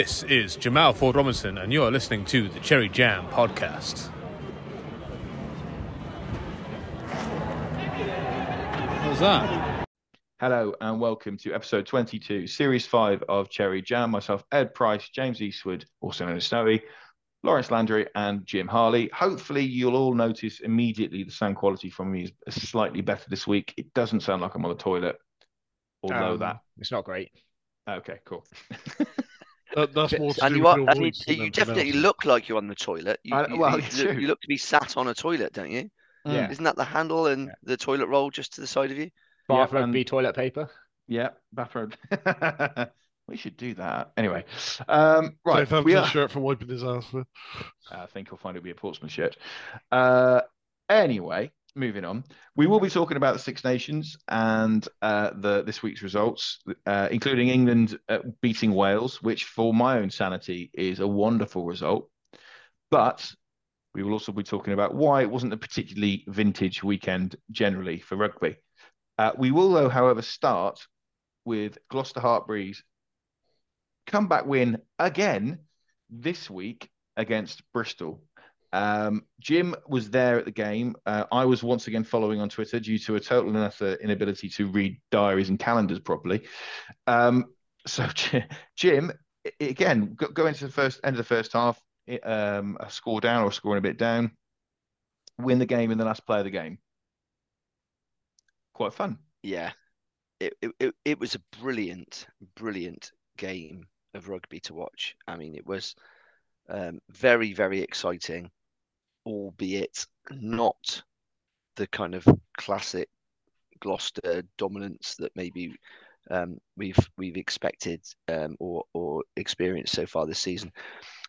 This is Jamal Ford Robinson, and you're listening to the Cherry Jam podcast. What was that? Hello and welcome to episode 22, series 5 of Cherry Jam. Myself, Ed Price, James Eastwood, also known as Snowy, Lawrence Landray, and Jim Harley. Hopefully, you'll all notice immediately the sound quality from me is slightly better this week. It doesn't sound like I'm on the toilet, although Um, that. It's not great. Okay, cool. That, that's more to and do you are, and you, you definitely else. look like you're on the toilet. You, I- well, you, it's look, you look to be sat on a toilet, don't you? Yeah. Isn't that the handle and Yeah. the toilet roll just to the side of you? Yeah, Bath rugby and- toilet paper. Yeah, bathrobe. we should do that. Anyway, um, right. Dave we Hampton's are- shirt for wiping his ass with. I think he'll find it'll be a Portsmouth shirt. Uh, anyway, moving on. We will be talking about the Six Nations and uh, the this week's results, uh, including England uh, beating Wales, which, for my own sanity, is a wonderful result. But we will also be talking about why it wasn't a particularly vintage weekend generally for rugby. Uh, we will, though, however, start with Gloucester Hartpury's comeback win again this week against Bristol. Um, Jim was there at the game. Uh, I was once again following on Twitter due to a total and utter inability to read diaries and calendars properly. Um, so, Jim, again, go, go into the first end of the first half, um, a score down or scoring a bit down, win the game in the last play of the game. Quite fun. Yeah. It, it, it, it was a brilliant, brilliant game of rugby to watch. I mean, it was um, very, very exciting, albeit not the kind of classic Gloucester dominance that maybe um, we've we've expected um, or or experienced so far this season.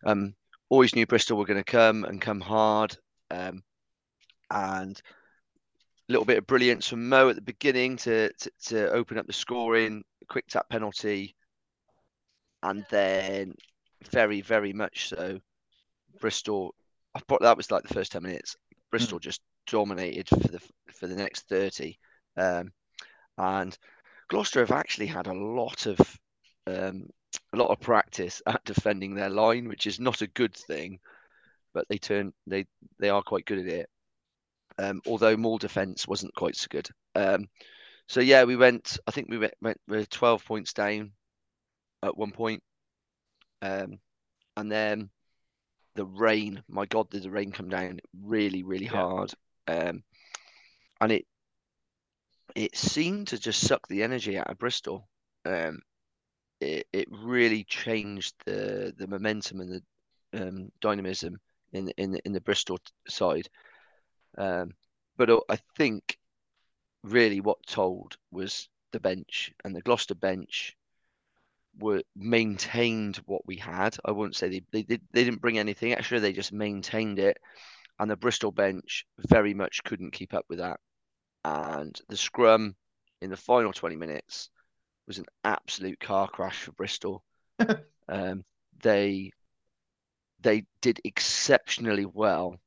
Um, always knew Bristol were going to come and come hard, um, and a little bit of brilliance from Mo at the beginning to, to to open up the scoring, quick tap penalty, and then very very much so, Bristol. I thought that was like the first ten minutes. Bristol just dominated for the for the next thirty, um, and Gloucester have actually had a lot of um, a lot of practice at defending their line, which is not a good thing, but they turn they they are quite good at it. Um, although Maul defence wasn't quite so good. Um, so yeah, we went. I think we went, went we were twelve points down at one point, um, and then the rain. My God, did the rain come down really, really Yeah. hard, um, and it it seemed to just suck the energy out of Bristol. Um, it it really changed the the momentum and the um, dynamism in in in the Bristol side. Um, but I think really what told was the bench and the Gloucester bench were maintained what we had. I wouldn't say they they they didn't bring anything extra. They just maintained it, and the Bristol bench very much couldn't keep up with that. And the scrum in the final twenty minutes was an absolute car crash for Bristol. um, they they did exceptionally well.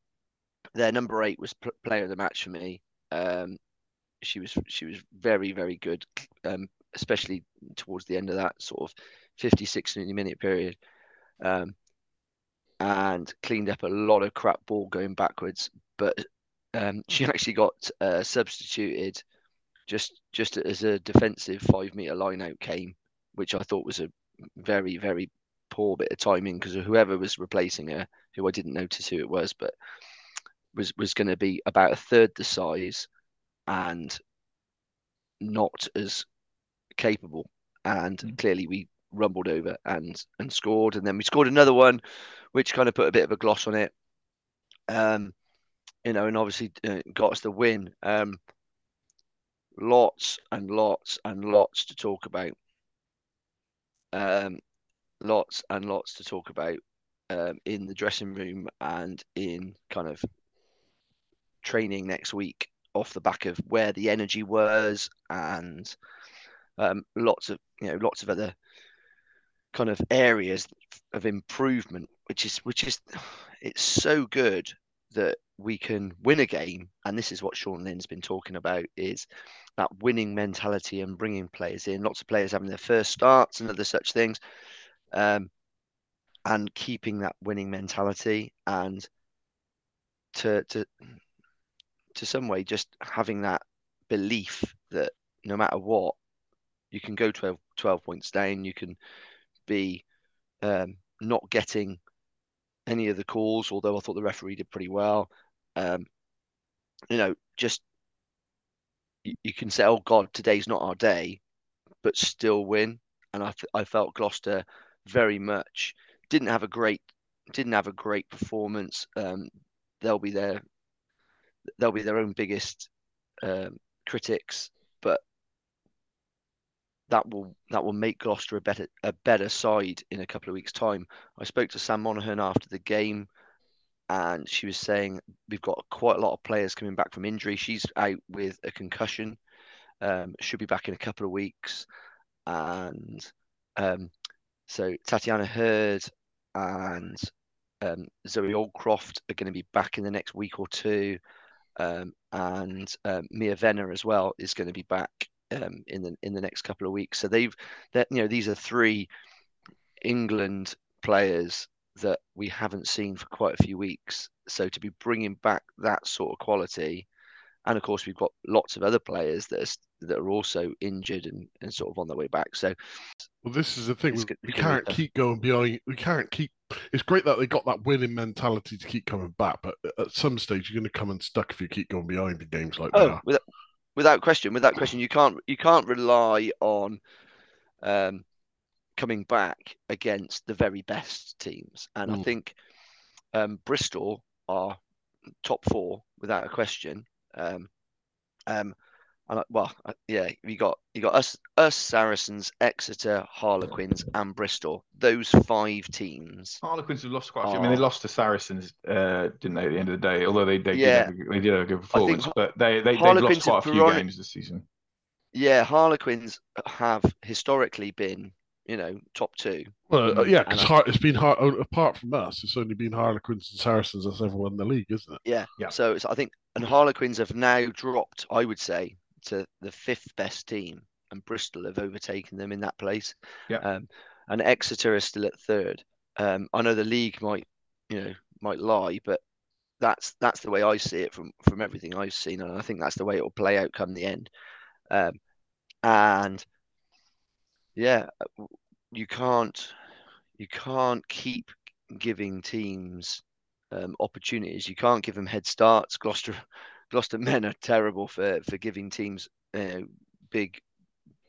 Their number eight was pl- player of the match for me. Um, she was she was very very good, um, especially towards the end of that sort of 50, 60 minute period, um, and cleaned up a lot of crap ball going backwards. But um, she actually got uh, substituted just just as a defensive five meter line out came, which I thought was a very very poor bit of timing because whoever was replacing her, who I didn't notice who it was, but was was going to be about a third the size and not as capable. And Mm. clearly we rumbled over and and scored, and then we scored another one, which kind of put a bit of a gloss on it. Um, you know, and obviously uh, got us the win. Um, lots and lots and lots to talk about. Um, lots and lots to talk about um, in the dressing room and in kind of training next week off the back of where the energy was and um, lots of you know lots of other kind of areas of improvement which is which is it's so good that we can win a game. And this is what Sean Lynn's been talking about is that winning mentality and bringing players in. Lots of players having their first starts and other such things um, and keeping that winning mentality and to to to some way just having that belief that no matter what you can go 12, 12 points down you can be um, not getting any of the calls although i thought the referee did pretty well. Um, you know just you, you can say oh god today's not our day but still win. And i i felt gloucester very much didn't have a great didn't have a great performance. Um, they'll be their they'll be their own biggest um, critics, that will that will make Gloucester a better a better side in a couple of weeks' time. I spoke to Sam Monaghan after the game, and she was saying we've got quite a lot of players coming back from injury. She's out with a concussion, um, should be back in a couple of weeks, and um, so Tatyana Heard and um, Zoe Aldcroft are going to be back in the next week or two, um, and um, Mia Venner as well is going to be back um, in the in the next couple of weeks. So they've that you know these are three England players that we haven't seen for quite a few weeks. So to be bringing back that sort of quality, and of course we've got lots of other players that are, that are also injured and, and sort of on their way back. So Well, this is the thing. We, we it's gonna be can't keep going behind. We can't keep. It's great that they got that winning mentality to keep coming back, but at some stage you're going to come unstuck if you keep going behind in games like Oh, that. without, without question, without question, you can't you can't rely on um, coming back against the very best teams, and I Mm. think um, Bristol are top four without a question. Um, um, and I- well, uh, yeah, you got you got us us Saracens, Exeter, Harlequins, and Bristol. Those five teams. Harlequins have lost quite a few. I mean, they lost to Saracens, uh, didn't they? At the end of the day, although they they Yeah. did have a, they did have a good performance, but they they they've lost quite a few veroni- games this season. Yeah, Harlequins have historically been, you know, top two. Well, uh, Mm. yeah, because I- it's been hard. Apart from us, it's only been Harlequins and Saracens that's ever won the league, isn't it? Yeah. Yeah. So it's, I think, and Harlequins have now dropped, I would say, to the fifth best team, and Bristol have overtaken them in that place. Yeah. Um, and Exeter is still at third. Um, I know the league might, you know, might lie, but that's that's the way I see it from from everything I've seen, and I think that's the way it will play out come the end. Um, and yeah, you can't you can't keep giving teams um, opportunities. You can't give them head starts. Gloucester Gloucester men are terrible for for giving teams uh, big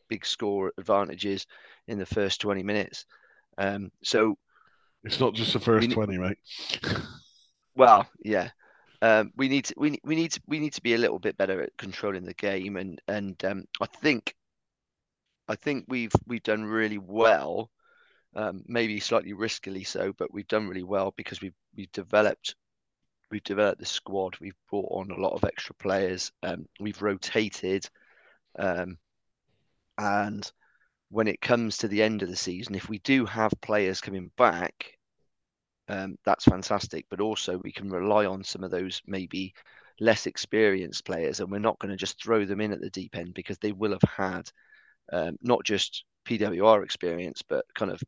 big score advantages in the first 20 minutes. Um, so It's not just the first ne- twenty, mate. well, yeah. Um, we need to we, we need to we need to be a little bit better at controlling the game and and um, I think I think we've we've done really well, um, maybe slightly riskily so, but we've done really well because we've we've developed we've developed the squad. We've brought on a lot of extra players. Um, we've rotated, um, and when it comes to the end of the season, if we do have players coming back, um, that's fantastic. But also we can rely on some of those maybe less experienced players, and we're not going to just throw them in at the deep end because they will have had um, not just PWR experience, but kind of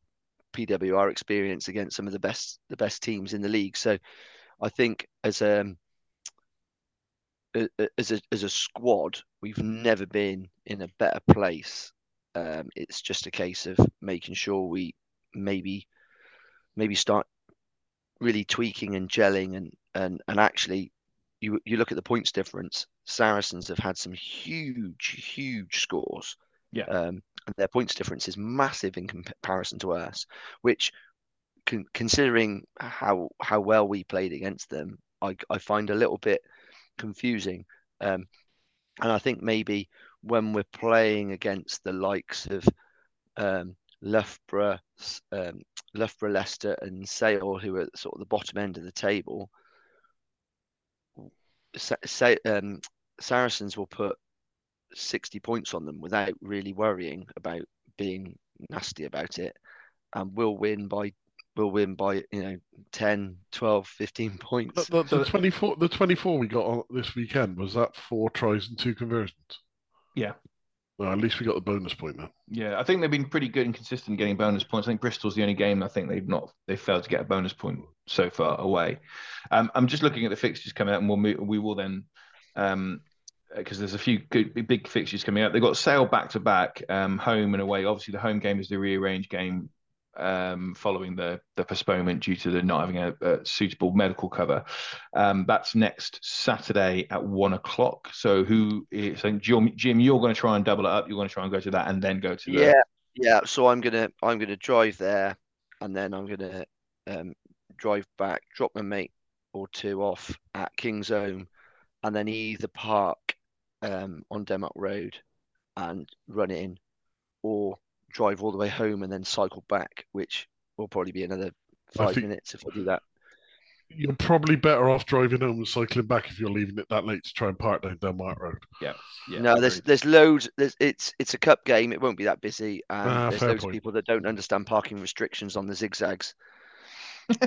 PWR experience against some of the best the best teams in the league. So I think as um a- a- as a as a squad, we've never been in a better place. Um, it's just a case of making sure we maybe maybe start really tweaking and gelling and and and actually you you look at the points difference. Saracens have had some huge huge scores. Yeah. Um, and their points difference is massive in comparison to us, which con- considering how how well we played against them, I I find a little bit confusing. Um, and I think maybe when we're playing against the likes of um, Loughborough, um, Loughborough, Leicester, and Sale, who are sort of the bottom end of the table, um, Saracens will put 60 points on them without really worrying about being nasty about it and we'll win by we'll win by you know 10 12 15 points The, the, So- the twenty four, the twenty four we got on this weekend was that four tries and two conversions. Yeah. Well, at least we got the bonus point then. Yeah, I think they've been pretty good and consistent getting bonus points. I think Bristol's the only game I think they've not they failed to get a bonus point so far away. Um, I'm just looking at the fixtures coming out, and we'll move, we will then um because there's a few good big fixtures coming out. They've got Sale back to back, um, home and away. Obviously, the home game is the rearranged game um, following the the postponement due to the not having a, a suitable medical cover. Um, that's next Saturday at one o'clock. So who is saying Jim? Jim, you're going to try and double it up. You're going to try and go to that and then go to the Yeah, yeah. So I'm gonna I'm gonna drive there, and then I'm gonna um, drive back, drop my mate or two off at Kingsholm, and then either park um, on Denmark Road and run in, or drive all the way home and then cycle back, which will probably be another five minutes if I do that. You're probably better off driving home and cycling back if you're leaving it that late to try and park down Denmark Road. yeah. no, there's there's loads. There's it's it's a cup game. It won't be that busy, and Ah, there's fair loads point. of people that don't understand parking restrictions on the zigzags.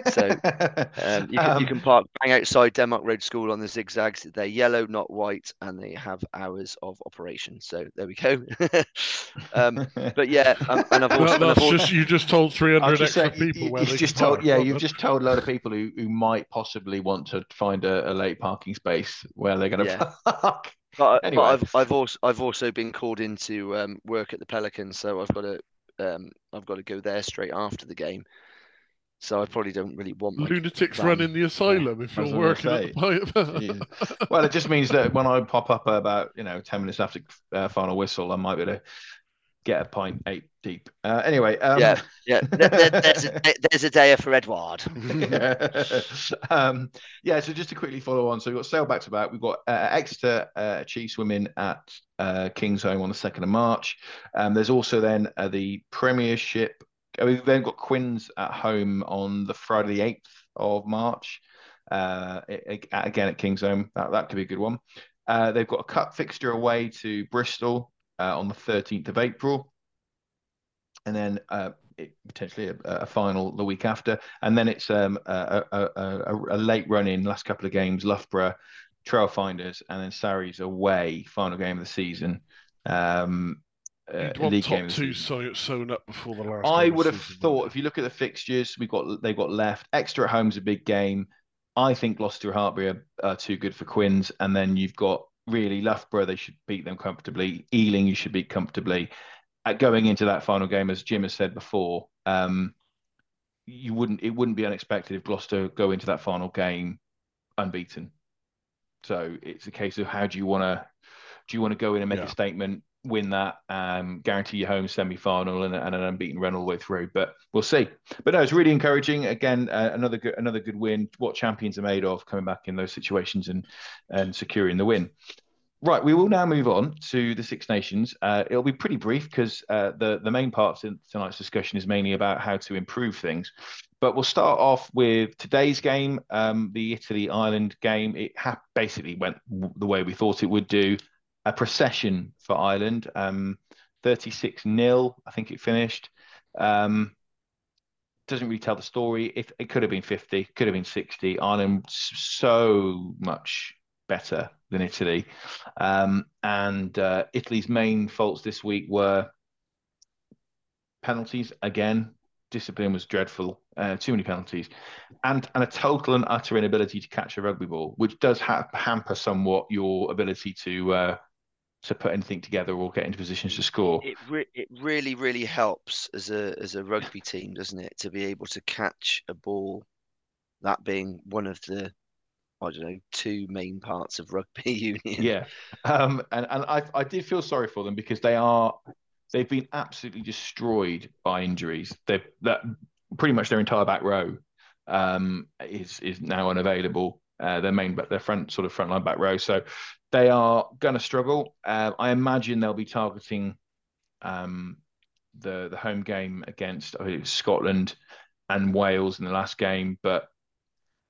So, Um, you, can, you Um, can park bang outside Denmark Road School on the zigzags. They're yellow, not white, and they have hours of operation. So there we go. um, but yeah, um, and I've also, Well, and I've that's just you just told I've 300 just extra said, you- people you, where have they just told, park. yeah, you've just told a lot of people who, who might possibly want to find a, a late parking space where they're going to Yeah. park. But, Anyway. but I've I've also I've also been called into um, work at the Pelicans, so I've got to um, I've got to go there straight after the game. So I probably don't really want my lunatics running the asylum if you're working at the pipe. Yeah. Well, it just means that when I pop up about you know ten minutes after uh, final whistle, I might be able to get a pint eight deep. Uh, anyway, um, yeah yeah. There, there- there's a there's a day for Edward. um, yeah, so just to quickly follow on, so we've got Sale back to back. We've got uh, Exeter uh, Chiefs women at uh, Kingsholm on the 2nd of March. Um, there's also then uh, the Premiership. We've then got Quins at home on the Friday, the 8th of March. Uh, a- a- again at Kingsholm. That, that could be a good one. Uh, they've got a cup fixture away to Bristol uh, on the 13th of April. And then uh, it, potentially a, a final the week after. And then it's um, a, a, a, late run in, last couple of games, Loughborough, Trailfinders, and then Sarries away, final game of the season. Um, uh, league top two sewn, up before the last. I would have thought if you look at the fixtures we've got they've got left. Exeter at home's a big game. I think Gloucester Hartpury are, are too good for Quins, and then you've got really Loughborough. They should beat them comfortably. Ealing you should beat comfortably. At going into that final game, as Jim has said before, um, you wouldn't it wouldn't be unexpected if Gloucester go into that final game unbeaten. So it's a case of how do you want to do you want to go in and make Yeah. a statement, win that, um, guarantee your home semi final and, and an unbeaten run all the way through. But we'll see. But no, it's really encouraging. Again, uh, another good another good win. What champions are made of coming back in those situations and and securing the win. Right, we will now move on to the Six Nations. Uh, it'll be pretty brief because uh, the the main part of tonight's discussion is mainly about how to improve things. But we'll start off with today's game, um, the Italy Ireland game. It ha- basically went w- the way we thought it would do. A procession for Ireland, um, 36 0, I think it finished. Um, doesn't really tell the story. If it could have been 50, could have been 60. Ireland so much better than Italy. Um, and uh, Italy's main faults this week were penalties again. Discipline was dreadful. Uh, too many penalties, and and a total and utter inability to catch a rugby ball, which does ha- hamper somewhat your ability to uh, to put anything together or get into positions to score. It re- it really really helps as a as a rugby team, doesn't it, to be able to catch a ball. That being one of the I don't know two main parts of rugby union. Yeah, um, and and I I did feel sorry for them because they are they've been absolutely destroyed by injuries. They've that pretty much their entire back row um, is is now unavailable. Uh, their main but their front sort of frontline back row, so they are going to struggle. Uh, I imagine they'll be targeting um, the the home game against I was Scotland and Wales in the last game, but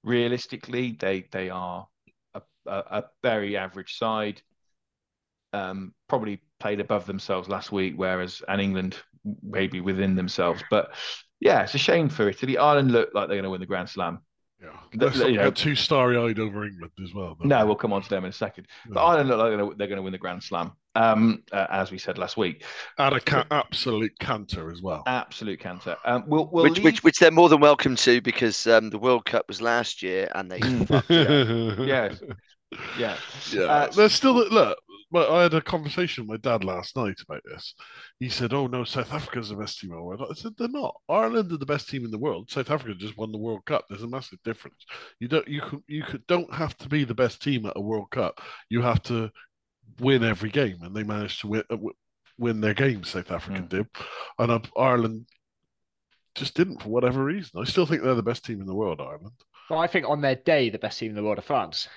realistically, they they are a, a, a very average side. Um, probably played above themselves last week, whereas and England maybe within themselves. But yeah, it's a shame for Italy. Ireland look like they're going to win the Grand Slam. Yeah, The- let's the- not you know- get too starry-eyed over England as well. No, we'll come on to them in a second. But No. Ireland look like they're gonna- they're going to win the Grand Slam, um, uh, as we said last week. and a ca- absolute canter as well. Absolute canter. Um, we'll we'll which, leave... which which they're more than welcome to because um, the World Cup was last year and they fucked it up. Yeah. Yeah, Uh, there's still look. But I had a conversation with my dad last night about this. He said, "Oh no, South Africa's the best team in the world." I said, "They're not. Ireland are the best team in the world. South Africa just won the World Cup. There's a massive difference. You don't you can you could, don't have to be the best team at a World Cup. You have to win every game, and they managed to win uh, win their games. South Africa Mm. did, and uh, Ireland just didn't for whatever reason. I still think they're the best team in the world. Ireland. Well, I think on their day, the best team in the world are France.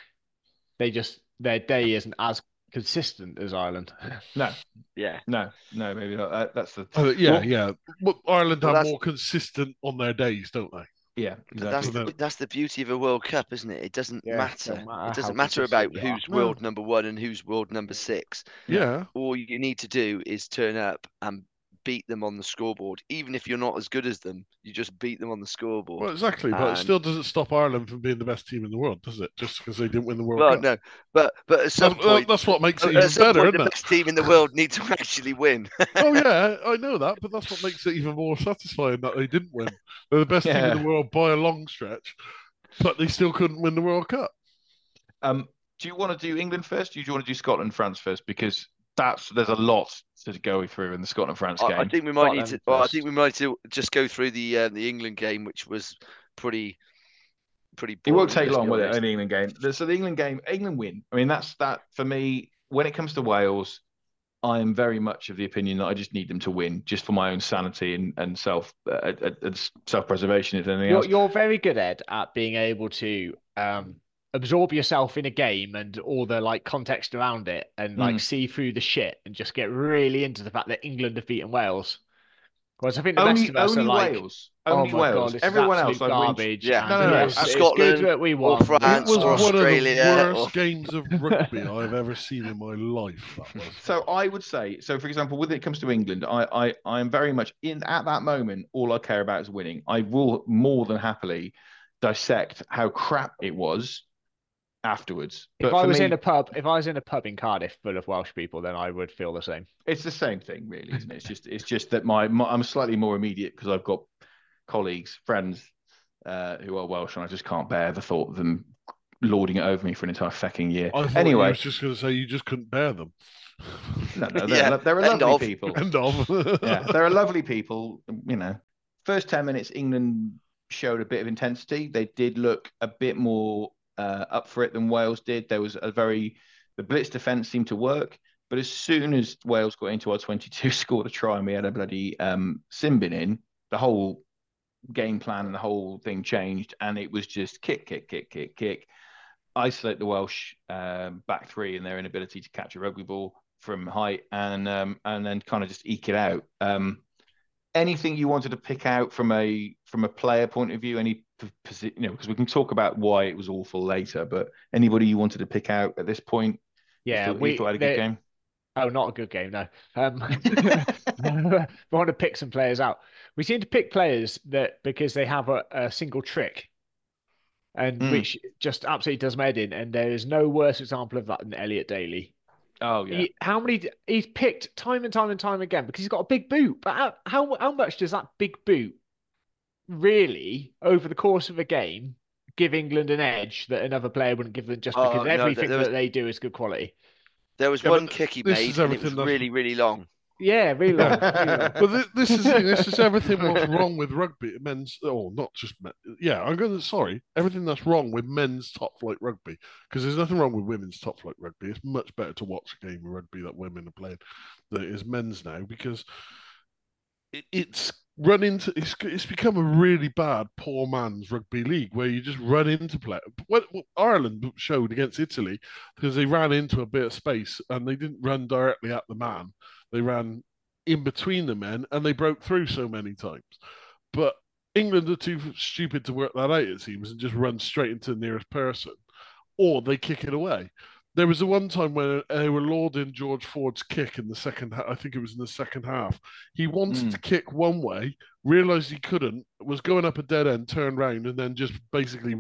They just their day isn't as consistent as Ireland. No, Yeah. no, no, maybe not. Uh, that's the Uh, yeah, Well- yeah. But Ireland Well, uh, are more consistent on their days, don't they? yeah, But that's the, that's the beauty of a World Cup, isn't it? It doesn't Yeah, matter. doesn't matter It doesn't matter about consistent who's world number one and who's world number six. Yeah. All you need to do is turn up and beat them on the scoreboard. Even if you're not as good as them, you just beat them on the scoreboard. Well, exactly, but it still doesn't stop Ireland from being the best team in the world, does it? Just because they didn't win the World Well, Cup. no, but but at some That's, point, that's what makes it at even some better, point, isn't the it? best team in the world need to actually win. oh yeah, I know that, but that's what makes it even more satisfying that they didn't win. They're the best team in the world by a long stretch, but they still couldn't win the World Cup. Um, do you want to do England first? Or do you want to do Scotland, France first? Because that's there's a lot to go through in the Scotland France game. I think we might need to. Well, I think we might to just go through the uh, the England game, which was pretty pretty. It won't take long be with it. honest. An England game. So the England game, England win. I mean, that's that for me. When it comes to Wales, I am very much of the opinion that I just need them to win, just for my own sanity and and self uh, uh, uh, self preservation. If anything You're, else, you're very good, Ed, at being able to um, absorb yourself in a game and all the like context around it, and like Mm. see through the shit and just get really into the fact that England have beaten Wales. Whereas I think the only rest of us only are like, Wales, oh only my Wales. God, this is Everyone else, I win. garbage. Yeah. No, no, no, It's, it's Scotland good that we or won. France it was or one of the Australia worst or- games of rugby I've ever seen in my life. So I would say, so for example, when it comes to England, I, I I am very much in at that moment. All I care about is winning. I will more than happily dissect how crap it was afterwards. If I was me, in a pub, if I was in a pub in Cardiff full of Welsh people, then I would feel the same. it's the same thing, really, isn't it? It's just it's just that my, my I'm slightly more immediate because I've got colleagues, friends uh, who are Welsh, and I just can't bear the thought of them lording it over me for an entire fucking year. anyway, I thought you was just going to say you just couldn't bear them. no, no, they're, Yeah, they're a end lovely of. people. End of. yeah, they're a lovely people. You know, first ten minutes, England showed a bit of intensity. They did look a bit more uh, up for it than Wales did. There was a very the blitz defense seemed to work, but as soon as Wales got into our twenty-two, scored a try, and we had a bloody um, sin bin in, the whole game plan and the whole thing changed, and it was just kick, kick, kick, kick, kick. Isolate the Welsh um, back three and their inability to catch a rugby ball from height, and um, and then kind of just eke it out. Um, anything you wanted to pick out from a from a player point of view? Any you know, because we can talk about why it was awful later, but anybody you wanted to pick out at this point? you Yeah, thought, you we thought had a good game. Oh, not a good game, no. Um, we want to pick some players out. We seem to pick players that because they have a, a single trick, and Mm. which just absolutely does my head in. And there is no worse example of that than Elliot Daly. Oh yeah, He, how many he's picked time and time and time again because he's got a big boot. But how how, how much does that big boot really over the course of a game give England an edge that another player wouldn't give them just Oh, because no, everything was- that they do is good quality? There was Yeah, one but kick he made, and it was everything that's- really, really long. Yeah, really long. really long. But thi- this is this is everything what's wrong with rugby, men's, oh, not just men. Yeah, I'm going to, sorry, everything that's wrong with men's top flight rugby. Because there's nothing wrong with women's top flight rugby. It's much better to watch a game of rugby that women are playing than it is men's now because it, it's run into, it's, it's become a really bad poor man's rugby league where you just run into play. What, what Ireland showed against Italy because they ran into a bit of space and they didn't run directly at the man. They ran in between the men and they broke through so many times. But England are too stupid to work that out, it seems, and just run straight into the nearest person, or they kick it away. There was the one time when they were lauding George Ford's kick in the second. I think it was in the second half. He wanted Mm. to kick one way, realized he couldn't, was going up a dead end, turned round, and then just basically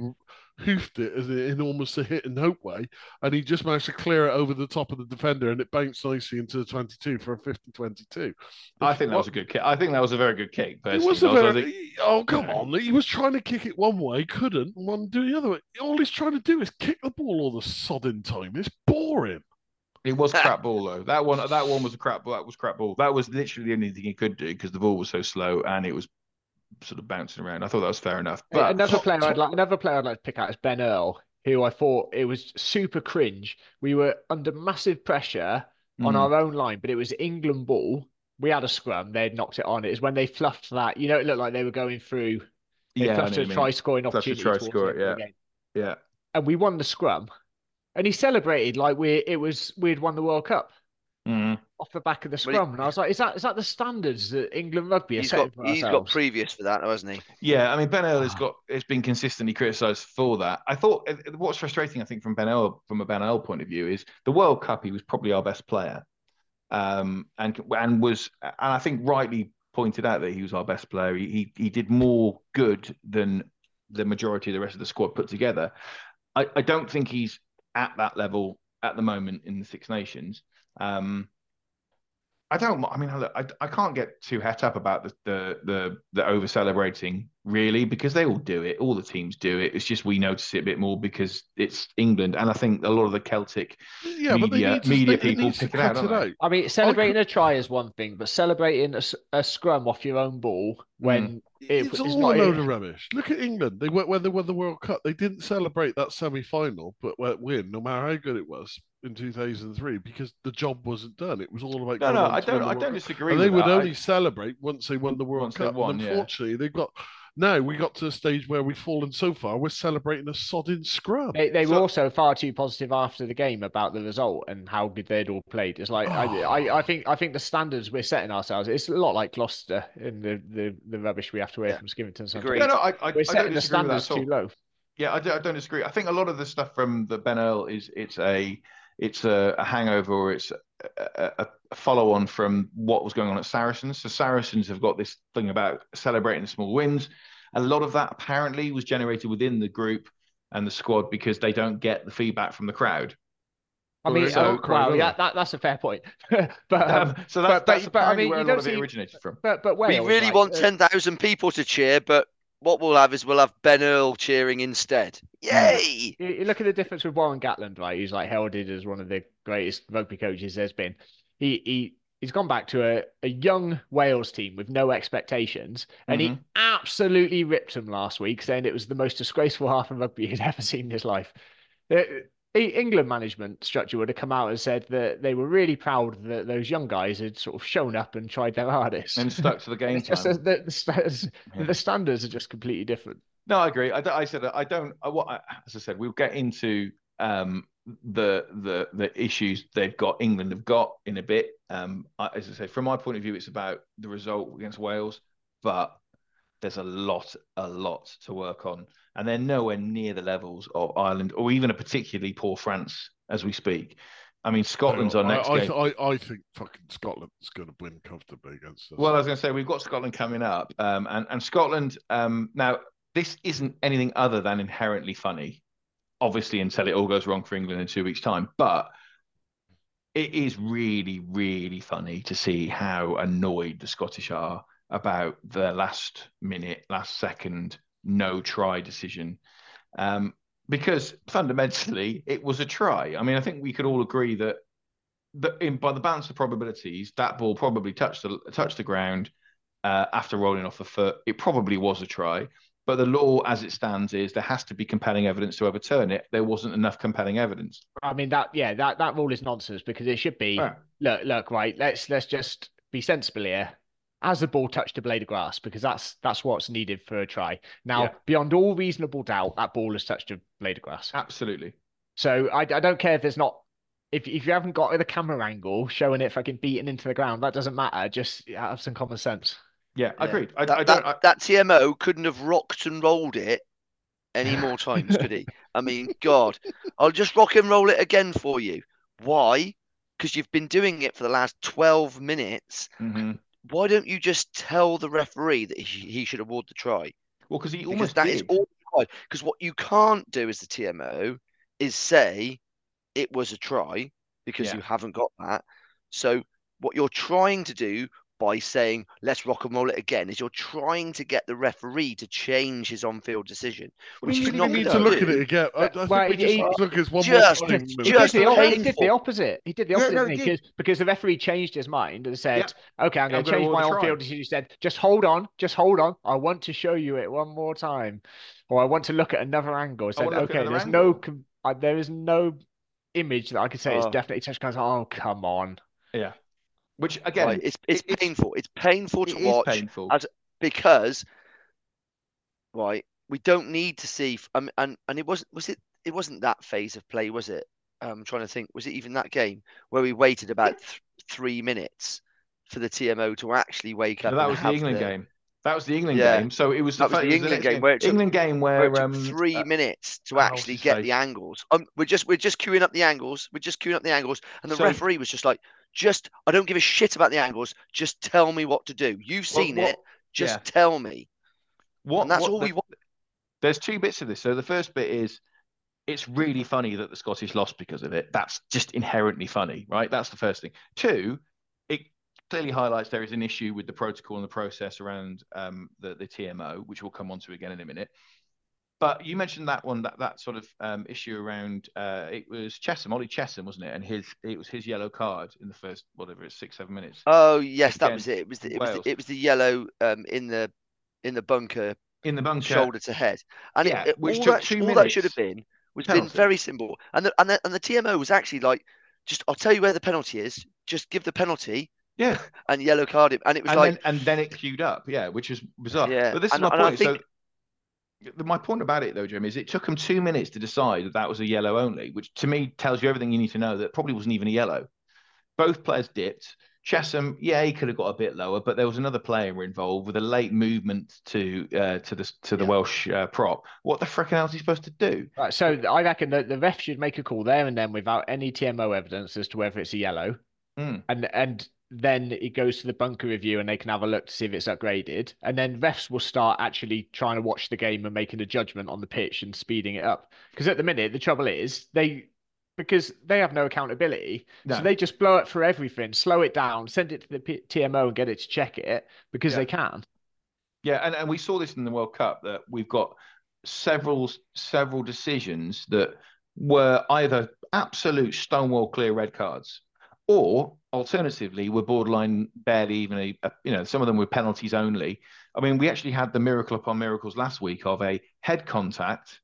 hoofed it as in almost a hit and hope way, and he just managed to clear it over the top of the defender, and it bounced nicely into the twenty-two for a 50-22. I think that was a good kick. I think that was a very good kick. It Personally. was a I was- I very, think- oh come on! He was trying to kick it one way, couldn't, and one do the other way. All he's trying to do is kick the ball all the sodding time. It's boring. It was crap ball though. That one, that one was a crap. Ball. That was crap ball. That was literally the only thing he could do because the ball was so slow and it was sort of bouncing around. I thought that was fair enough. But another player I'd like another player I'd like to pick out is Ben Earl, who I thought it was super cringe. We were under massive pressure on Mm. our own line, but it was England ball. We had a scrum, they'd knocked it on. It was when they fluffed that, you know, it looked like they were going through they yeah, fluffed a try scoring opportunity. try score, end of the yeah. yeah. And we won the scrum. And he celebrated like we it was we'd won the World Cup Mm. Off the back of the Well, he- scrum. and I was like, is that is that the standards that England rugby are He's got for he's got previous for that, hasn't he? Yeah, I mean Ben Earl has Ah. got has been consistently criticised for that. I thought uh, what's frustrating, I think, from Ben Earl from a Ben Earl point of view, is the World Cup. He was probably our best player, um, and and was and I think rightly pointed out that he was our best player. He he, he did more good than the majority of the rest of the squad put together. I, I don't think he's at that level at the moment in the Six Nations. Um, I don't. I mean, I, I can't get too het up about the the the, the over celebrating really because they all do it. All the teams do it. It's just we notice it a bit more because it's England, and I think a lot of the Celtic Yeah, but they Media- need to, media they, they people need to pick it out, cut don't they? I mean, celebrating a try is one thing, but celebrating a scrum off your own ball when mm. It- it's it's all not- a load of rubbish. Look at England. They went when they won the World Cup. They didn't celebrate that semi-final, but went win, no matter how good it was in 2003, because the job wasn't done. It was all about. No, no, I don't. I don't disagree. And they with would that. I- only celebrate once they won the World Once Cup. won, and yeah. unfortunately, they've got now we got to the stage where we've fallen so far. We're celebrating a sodding scrum. they, they were also far too positive after the game about the result and how good they'd all played. It's like I, I, I think I think the standards we're setting ourselves. It's a lot like Gloucester in the the, the rubbish we have to wear Yeah. from Skivington. sometimes. Agreed. no, no, I, I, I We're don't setting the disagree with that standards at all. too low. Yeah, I, do, I don't disagree. I think a lot of the stuff from the Ben Earl is it's a it's a, a hangover or it's a, a, a follow on from what was going on at Saracens. So Saracens have got this thing about celebrating small wins. A lot of that apparently was generated within the group and the squad because they don't get the feedback from the crowd. I mean, So- oh, well, yeah, that, that's a fair point. but um, so that's, but- that's but, I mean, where you a lot don't of it originated from. but but We really like, want uh, ten thousand people to cheer, but what we'll have is we'll have Ben Earl cheering instead. Yay! You, you look at the difference with Warren Gatland, right? Who's like heralded as one of the greatest rugby coaches there's been. He he he's gone back to a, a young Wales team with no expectations, and he Mhm. absolutely ripped them last week, saying it was the most disgraceful half of rugby he'd ever seen in his life. The E- England management structure would have come out and said that they were really proud that those young guys had sort of shown up and tried their hardest. And stuck to the game plan. the, the, the standards are just completely different. No, I agree. I, I said I don't. I, what I, as I said, we'll get into um, the the the issues they've got. England have got in a bit. Um, I, as I say, from my point of view, it's about the result against Wales, but there's a lot, a lot to work on, and they're nowhere near the levels of Ireland or even a particularly poor France as we speak. I mean, Scotland's our I, next I, game. I, I think fucking Scotland's going to win comfortably against us. Well, I was going to say we've got Scotland coming up, um, and and Scotland. Um, now, this isn't anything other than inherently funny, obviously, until it all goes wrong for England in two weeks' time. But it is really, really funny to see how annoyed the Scottish are about the last minute, last second, no try decision. Um, because fundamentally, it was a try. I mean, I think we could all agree that the, in, by the balance of probabilities, that ball probably touched the touched the ground uh, after rolling off the foot. It probably was a try, but the law, as it stands, is there has to be compelling evidence to overturn it. There wasn't enough compelling evidence. I mean that yeah that that rule is nonsense because it should be Right. look look right let's let's just be sensible here. Has the ball touched a blade of grass? Because that's that's what's needed for a try. Now, Yeah. beyond all reasonable doubt, that ball has touched a blade of grass. Absolutely. So I, I don't care if there's not if if you haven't got the camera angle showing it fucking beaten into the ground, that doesn't matter. Just have some common sense. Yeah, Yeah. agreed. I, that, I don't. that, that TMO couldn't have rocked and rolled it any more times, could he? I mean, God, I'll just rock and roll it again for you. Why? Because you've been doing it for the last 12 minutes. Mhm. Why don't you just tell the referee that he, he should award the try? Well, because he Because almost that did. is all required. Because what you can't do as the TMO is say it was a try because Yeah. you haven't got that. So what you're trying to do by saying let's rock and roll it again is you're trying to get the referee to change his on-field decision, which mean, he's we not need gonna to look at it again. I, I think Well, we he- just he- look at one just- more time. He just did, the, Just op- he did the opposite. He did the Yeah, opposite, no, didn't he he? Because because the referee changed his mind and said, "Okay, I'm Yeah, going to I'm gonna change my on-field decision." He said, "Just hold on, just hold on. I want to show you it one more time, or I want to look at another angle." He said, wanna look at "Okay, another there's no, com- uh, there is no image that I could say it's Oh. definitely touch." Guys, oh come on. Yeah. Which again, Right, it's it's it- painful. It's painful it to is watch painful. as- because right, we don't need to see. Um, and and it wasn't was it it wasn't that phase of play, was it? Um, I'm trying to think. Was it even that game where we waited about th- three minutes for the TMO to actually wake No, up? that was the England the- game. That was the England Yeah. game. So it was That was the England game where took- England game Where where, it took um three uh, minutes to actually get the angles. Um, we're just we're just queuing up the angles. We're just queuing up the angles, and the So- referee was just like, "Just I don't give a shit about the angles. Just tell me what to do. You've seen what- it. Just yeah. tell me." What, and that's what all the- we want. There's two bits of this. So the first bit is it's really funny that the Scottish lost because of it. That's just inherently funny, right? That's the first thing. Two, it clearly highlights there is an issue with the protocol and the process around um, the the TMO, which we'll come on to again in a minute. But you mentioned that one, that that sort of um, issue around uh, it was Chessum, Ollie Chessum, wasn't it? And his it was his yellow card in the first whatever it's six seven minutes Oh yes, that was it. It was the, it was the, it was the yellow um in the in the bunker, in the bunker. shoulder to head, and Yeah, it, which all took that two all that should have been was been very simple. And the, and the and the TMO was actually like, just I'll tell you where the penalty is. Just give the penalty Yeah, and yellow card him. And it was and like, then and then it queued up, yeah, which is bizarre. Yeah, But this and- is my point. So think- the- my point about it though, Jim, is it took them two minutes to decide that that was a yellow only, which to me tells you everything you need to know. That probably wasn't even a yellow. Both players dipped. Chessum, yeah, he could have got a bit lower, but there was another player involved with a late movement to uh, to the to the Yeah. Welsh uh, prop. What the frickin' hell is he supposed to do? Right, so I reckon that the ref should make a call there and then without any TMO evidence as to whether it's a yellow. Hmm. and and then it goes to the bunker review and they can have a look to see if it's upgraded and then refs will start actually trying to watch the game and making a judgment on the pitch and speeding it up because at the minute the trouble is they because they have no accountability No. so they just blow it for everything slow it down send it to the P- tmo and get it to check it because Yeah. they can Yeah, and, and we saw this in the World Cup that we've got several several decisions that were either absolute stonewall clear red cards, or alternatively were borderline barely even a, a- you know some of them were penalties only. I mean, we actually had the miracle upon miracles last week of a head contact,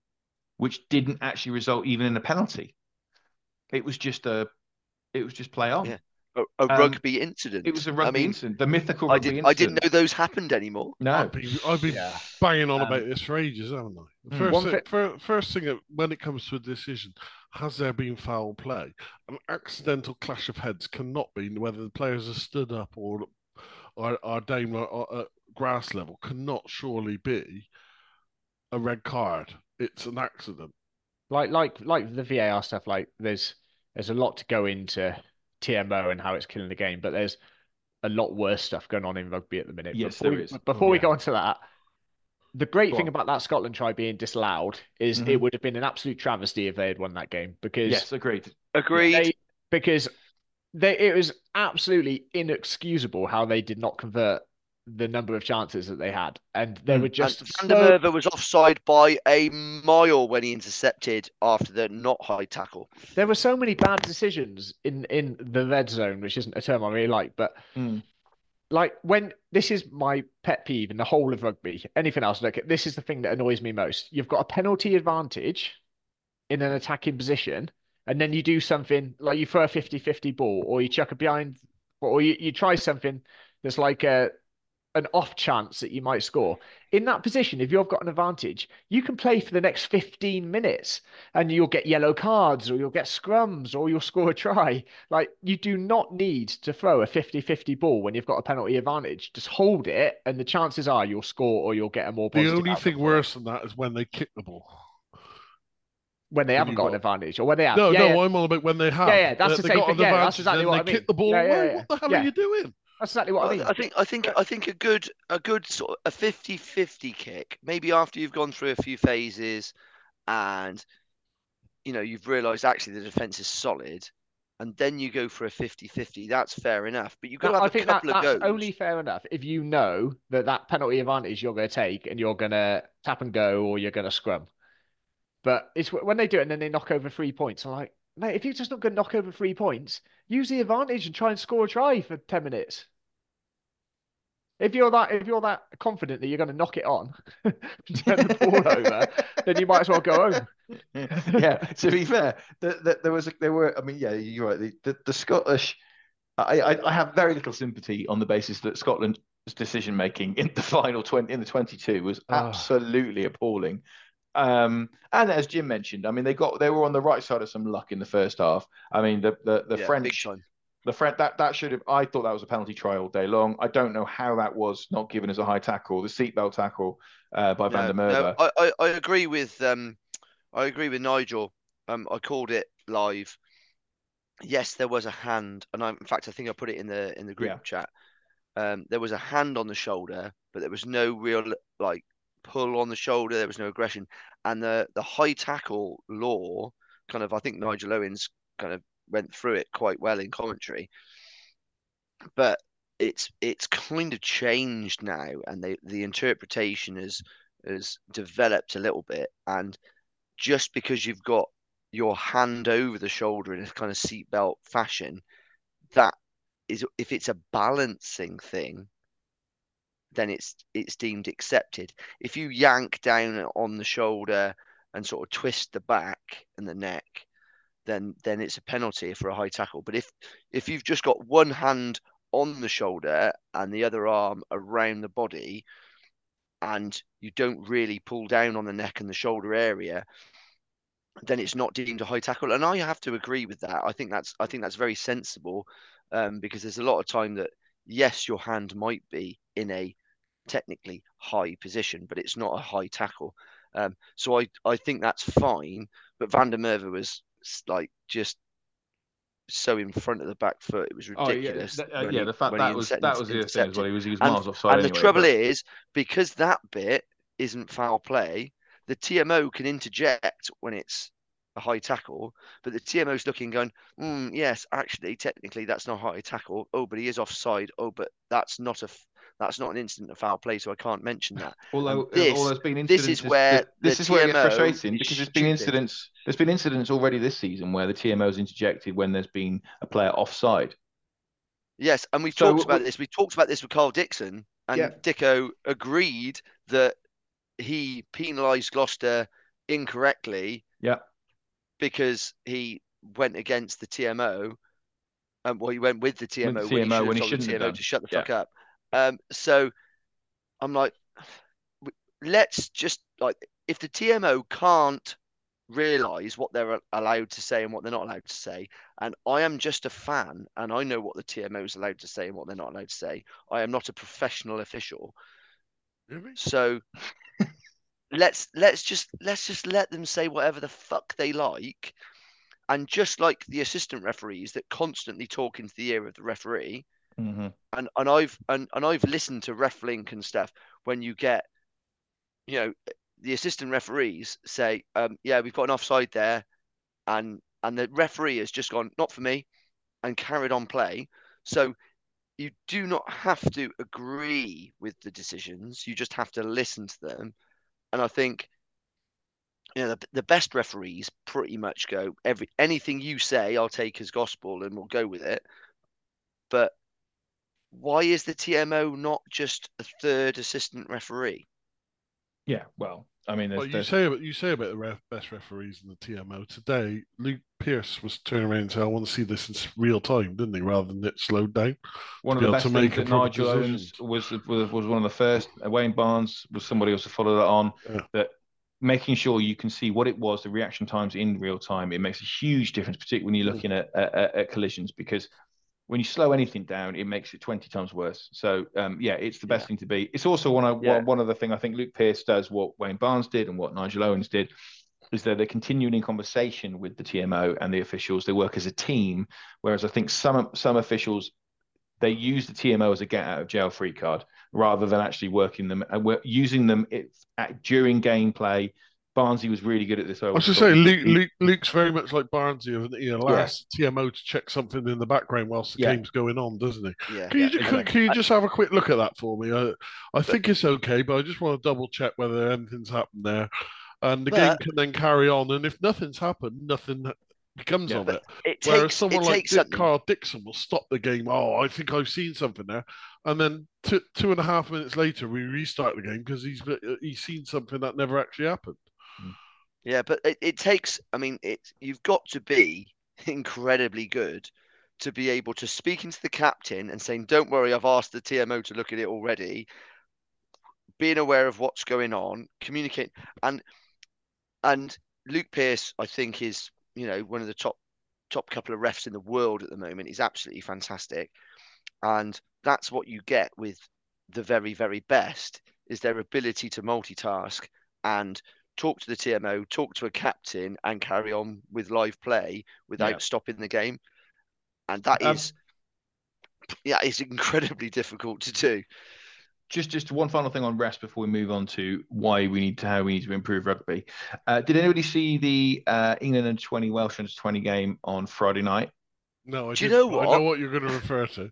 which didn't actually result even in a penalty. It was just a, it was just play on. Yeah. A, a Um, rugby incident. It was a rugby I mean, incident, the mythical I didn't I didn't know those happened anymore. No, I've been, I've been yeah banging on Um, about this for ages, haven't I? The Mm. first, One thing, thi- first thing that- when it comes to a decision, has there been foul play? An accidental clash of heads cannot be whether the players are stood up or are, are down at at grass level. Cannot surely be a red card. It's an accident. like like like the var stuff like there's there's a lot to go into tmo and how it's killing the game but there's a lot worse stuff going on in rugby at the minute. Yes, before there we, is. Before Oh, we go on to that, the great Go thing on. about that Scotland try being disallowed is it Mhm. would have been an absolute travesty if they had won that game because yes, agreed. Agreed. they, because they it was absolutely inexcusable how they did not convert the number of chances that they had, and they Mm. were And just Van so- der was offside by a mile when he intercepted after the not high tackle. there were so many bad decisions in in the red zone, which isn't a term I really like, but Mm. like when this is my pet peeve in the whole of rugby. Anything else, like this is the thing that annoys me most. You've got a penalty advantage in an attacking position, and then you do something like you throw a 50-50 ball, or you chuck a behind, or you, you try something that's like a an off chance that you might score. In that position, if you've got an advantage, you can play for the next 15 minutes and you'll get yellow cards or you'll get scrums or you'll score a try. Like you do not need to throw a 50 50 ball when you've got a penalty advantage. Just hold it, and the chances are you'll score or you'll get a more The only thing worse than that is when they kick the ball. when they when haven't you got an advantage or when they have. No, yeah, no, yeah. I'm on about when they have. Yeah, yeah, that's Uh, the same got thing. Yeah, that's exactly what they I mean. kick the ball Yeah, yeah. What the hell are you doing? That's exactly what I mean. I think I think I think a good a good sort of a 50-50 kick, maybe after you've gone through a few phases and you know you've realised actually the defence is solid, and then you go for a 50-50, that's fair enough. But you've got to have I a think that, couple that's of goes. only fair enough if you know that that penalty advantage you're going to take and you're going to tap and go or you're going to scrum. But it's when they do it and then they knock over three points. I'm like, mate, if you're just not going to knock over three points, use the advantage and try and score a try for ten minutes. If you're that, if you're that confident that you're going to knock it on, turn the ball over, then you might as well go home. yeah. To be fair, the, the, there was a, there were. I mean, yeah, you're right. The, the, the Scottish. I, I I have very little sympathy on the basis that Scotland's decision making in the final twenty in the twenty two was Oh. absolutely appalling. Um, and as Jim mentioned, I mean, they got they were on the right side of some luck in the first half. I mean, the the, the Yeah, French the French that that should have. I thought that was a penalty try all day long. I don't know how that was not given as a high tackle. The seatbelt tackle uh, by Van der No, Merwe. no, I, I, I agree with um, I agree with Nigel. Um, I called it live. Yes, there was a hand, and I, in fact, I think I put it in the in the group Yeah. chat. Um, there was a hand on the shoulder, but there was no real like pull on the shoulder. There was no aggression, and the the high tackle law kind of. I think Nigel Owens kind of went through it quite well in commentary, but it's it's kind of changed now, and they, the interpretation has has developed a little bit. And just because you've got your hand over the shoulder in a kind of seatbelt fashion, that is if it's a balancing thing, then it's it's deemed accepted. If you yank down on the shoulder and sort of twist the back and the neck, then then it's a penalty for a high tackle. But if if you've just got one hand on the shoulder and the other arm around the body, and you don't really pull down on the neck and the shoulder area, then it's not deemed a high tackle. And I have to agree with that. I think that's I think that's very sensible, um, because there's a lot of time that yes, your hand might be in a technically high position, but it's not a high tackle. Um, so I I think that's fine. But Van der Merwe was like just so in front of the back foot, it was Oh yeah, ridiculous. uh, yeah. he- The fact that was that was the thing as well. He was he was And- miles offside. And the trouble but- is, because that bit isn't foul play, the TMO can interject when it's a high tackle, but the TMO's looking, going, mm, yes, actually, technically, that's not a high tackle. Oh, but he is offside. Oh, but that's not a that's not an incident of foul play, so I can't mention that. Although, this- although there's been this is where this is where it gets frustrating because there's been incidents. There's been incidents already this season where the TMO's interjected when there's been a player offside. Yes, and we've So talked about this. We talked about this with Karl Dickson, and Yeah. Dicko agreed that he penalised Gloucester incorrectly Yeah, because he went against the TMO. Um, well, he went with the TMO, the when he TMO should when he have told the shouldn't have TMO done. to shut the Yeah. fuck up. Um, so I'm like, let's just like if the TMO can't realize what they're allowed to say and what they're not allowed to say, and I am just a fan and I know what the TMO is allowed to say and what they're not allowed to say. I am not a professional official, Really? so let's let's just let's just let them say whatever the fuck they like. And just like the assistant referees that constantly talk into the ear of the referee, hmm and and I've and, and I've listened to RefLink and stuff when you get, you know, the assistant referees say, um, yeah, we've got an offside there, and and the referee has just gone, not for me, and carried on play. So you do not have to agree with the decisions. You just have to listen to them. And I think, you know, the, the best referees pretty much go every anything you say, I'll take as gospel and we'll go with it. But why is the TMO not just a third assistant referee? yeah. Well, I mean, there's, Well, you there's- say about you say about the ref, best referees in the TMO today. Luke Pearce was turning around and saying, "I want to see this in real time," didn't he? Rather than it slowed down. One of the best things that Nigel Owens was, was was one of the first. Uh, Wayne Barnes was somebody else to follow that on. Yeah. That making sure you can see what it was, the reaction times in real time. It makes a huge difference, particularly when you're looking at, at, at collisions, because when you slow anything down, it makes it 20 times worse. So um, yeah, it's the best Yeah. thing to be. It's also one of Yeah. one, one other thing I think Luke Pearce does what Wayne Barnes did and what Nigel Owens did is that they're continuing in conversation with the TMO and the officials. They work as a team, whereas I think some some officials they use the TMO as a get out of jail free card rather than actually working them uh, and we're using them it, at, during gameplay. Barnsley was really good at this. I was just saying, Luke, Luke, Luke's very much like Barnsley, of he allows TMO to check something in the background whilst the Yeah. game's going on, doesn't he? Yeah. Can you, Yeah, ju- can, can you just have a quick look at that for me? I, I think it's okay, but I just want to double check whether anything's happened there. And the game can then carry on. And if nothing's happened, nothing becomes Yeah, of but it. It Whereas someone it like Dick something. Karl Dickson will stop the game. Oh, I think I've seen something there. And then two, two and a half minutes later, we restart the game because he's uh, he's seen something that never actually happened. Hmm. Yeah, but it, it takes, I mean, it you've got to be incredibly good to be able to speak into the captain and saying, Don't worry, I've asked the TMO to look at it already. Being aware of what's going on, communicate and and Luke Pearce, I think, is, you know, one of the top top couple of refs in the world at the moment. He's absolutely fantastic. And that's what you get with the very, very best is their ability to multitask and talk to the TMO, talk to a captain, and carry on with live play without Yeah. stopping the game. And that Um, is, yeah, it's incredibly difficult to do. Just just one final thing on rest before we move on to why we need to how we need to improve rugby. Uh, did anybody see the uh, England under 20 Welsh under 20 game on Friday night? No, I Do you know but I what? know what you're going to refer to.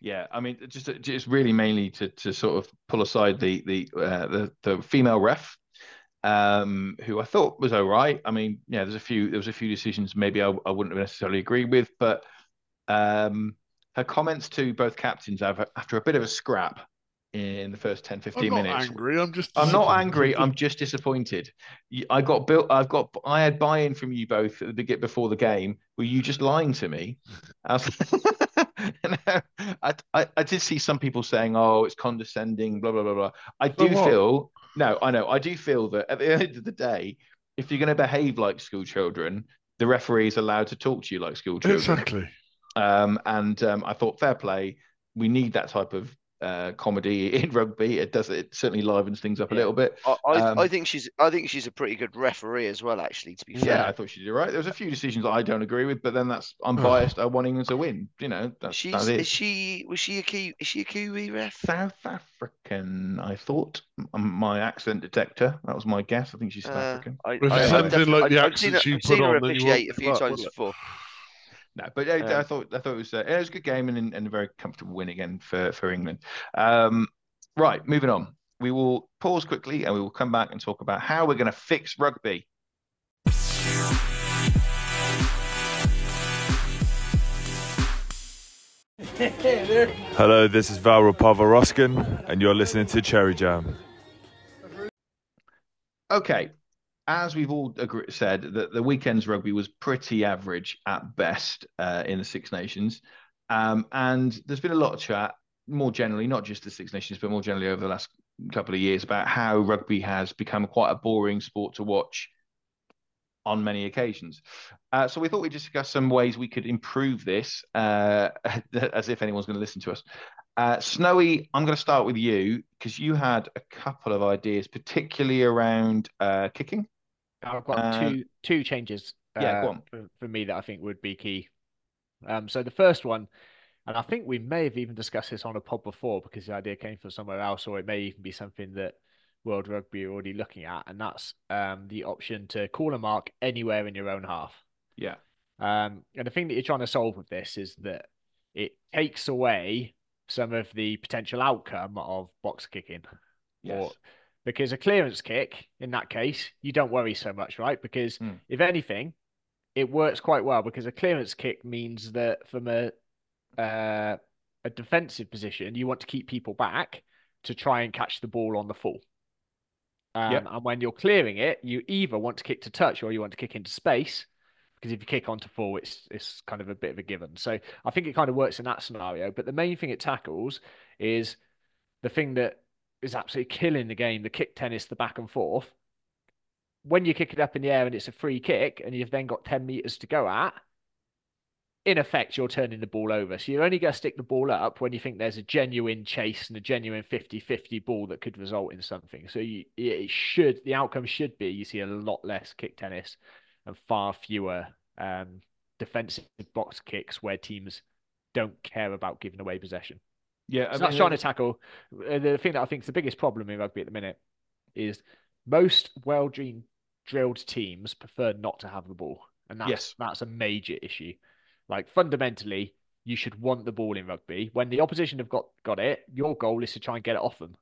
Yeah, I mean, just just really mainly to to sort of pull aside the the uh, the, the female ref, um, who I thought was all right. I mean, yeah, there's a few there was a few decisions maybe I, I wouldn't necessarily agree with, but um, her comments to both captains after, after a bit of a scrap in the first 10, 15 I'm not minutes. angry. I'm just. I'm not angry. I'm just disappointed. I got built. I've got. I had buy-in from you both at the begin before the game. Were you just lying to me? I, I, I, I did see some people saying, "Oh, it's condescending." Blah blah blah blah. I do feel. No, I know. I do feel that at the end of the day, if you're going to behave like school children, the referee is allowed to talk to you like school children. Exactly. Um, and um, I thought fair play. We need that type of uh, comedy in rugby. It does. It certainly livens things up a little bit. I, I, Um, I think she's I think she's a pretty good referee as well, actually, to be fair, Yeah. I thought she did right. There was a few decisions I don't agree with, but then that's I'm biased. I want England to win. You know, that's, She's that's it. is she was she a Kiwi is she a Kiwi ref? South African, I thought. My accent detector. That was my guess. I think she's South Uh, African. I, If it's I, I've something like the I've- I've seen her, accents I've seen put her on, then you officiate a few times before. No, but I, I Um, thought I thought it was uh, it was a good game and, and a very comfortable win again for for England. Um, right, moving on. We will pause quickly and we will come back and talk about how we're going to fix rugby. Hello, this is Val Pavaroskin, and you're listening to Cherry Jam. Okay, as we've all agree- said, that the weekend's rugby was pretty average at best uh, in the Six Nations, um, and there's been a lot of chat, more generally, not just the Six Nations, but more generally over the last couple of years about how rugby has become quite a boring sport to watch on many occasions. Uh, so we thought we'd discuss some ways we could improve this, uh, as if anyone's going to listen to us. Uh, Snowy, I'm going to start with you because you had a couple of ideas, particularly around uh, kicking. I've got Uh, two two changes. yeah, uh. For, for me that I think would be key. Um, so the first one, and I think we may have even discussed this on a pod before because the idea came from somewhere else, or it may even be something that World Rugby are already looking at, and that's um, the option to call a mark anywhere in your own half. Yeah. Um, and the thing that you're trying to solve with this is that it takes away some of the potential outcome of box kicking. Yes. Or because a clearance kick, in that case, you don't worry so much, right? Because Hmm. if anything, it works quite well because a clearance kick means that from a uh, a defensive position, you want to keep people back to try and catch the ball on the full. Um, Yep. And when you're clearing it, you either want to kick to touch or you want to kick into space because if you kick onto full, it's it's kind of a bit of a given. So I think it kind of works in that scenario. But the main thing it tackles is the thing that is absolutely killing the game: the kick tennis, the back and forth. When you kick it up in the air and it's a free kick, and you've then got ten meters to go at, in effect, you're turning the ball over. So you're only going to stick the ball up when you think there's a genuine chase and a genuine 50 50 ball that could result in something. So you, it should, the outcome should be you see a lot less kick tennis and far fewer um, defensive box kicks where teams don't care about giving away possession. Yeah, I so mean, that's trying to tackle uh, the thing that I think is the biggest problem in rugby at the minute is most well drilled teams prefer not to have the ball, and that's yes. that's a major issue. Like fundamentally, you should want the ball in rugby. When the opposition have got got it, your goal is to try and get it off them.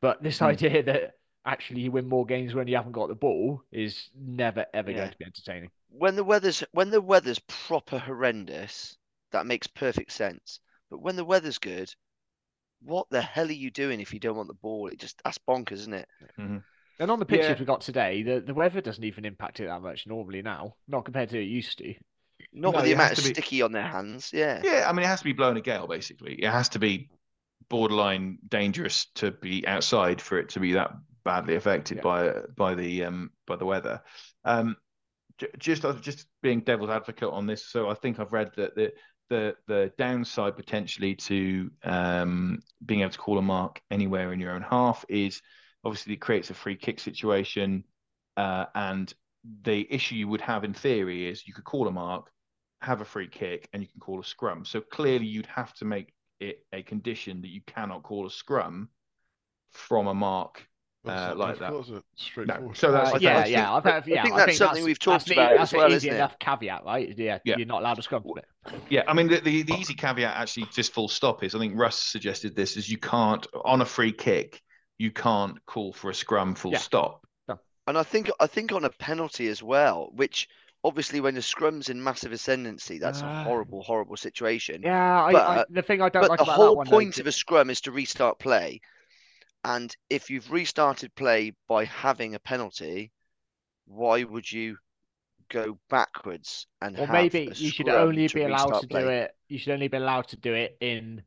But this hmm. idea that actually you win more games when you haven't got the ball is never ever yeah. going to be entertaining. When the weather's when the weather's proper horrendous, that makes perfect sense. But when the weather's good, what the hell are you doing if you don't want the ball? It just that's bonkers, isn't it? Mm-hmm. And on the pictures yeah. we got today, the, the weather doesn't even impact it that much normally now, not compared to it used to. Not no, with the amount of be... sticky on their hands. Yeah. Yeah, I mean, it has to be blowing a gale, basically. It has to be borderline dangerous to be outside for it to be that badly affected yeah. by by the um by the weather. Um, just just being devil's advocate on this. So I think I've read that the the the downside potentially to um, being able to call a mark anywhere in your own half is obviously it creates a free kick situation, uh, and the issue you would have in theory is you could call a mark, have a free kick, and you can call a scrum. So clearly, you'd have to make it a condition that you cannot call a scrum from a mark uh, like that. No. So that's uh, yeah, yeah. I, think, yeah, I think that's I think something that's, we've talked about that's as well, easy enough caveat, right? Yeah, yeah, you're not allowed to scrum it. Yeah, I mean the, the, the easy caveat actually just full stop is I think Russ suggested this is you can't on a free kick you can't call for a scrum full yeah. stop. And I think I think on a penalty as well, which obviously when the scrum's in massive ascendancy, that's uh, a horrible, horrible situation. Yeah, but, I, I, the thing I don't but like the whole point though, of a scrum is to restart play, and if you've restarted play by having a penalty, why would you go backwards and or maybe you should only be allowed to play? do it you should only be allowed to do it in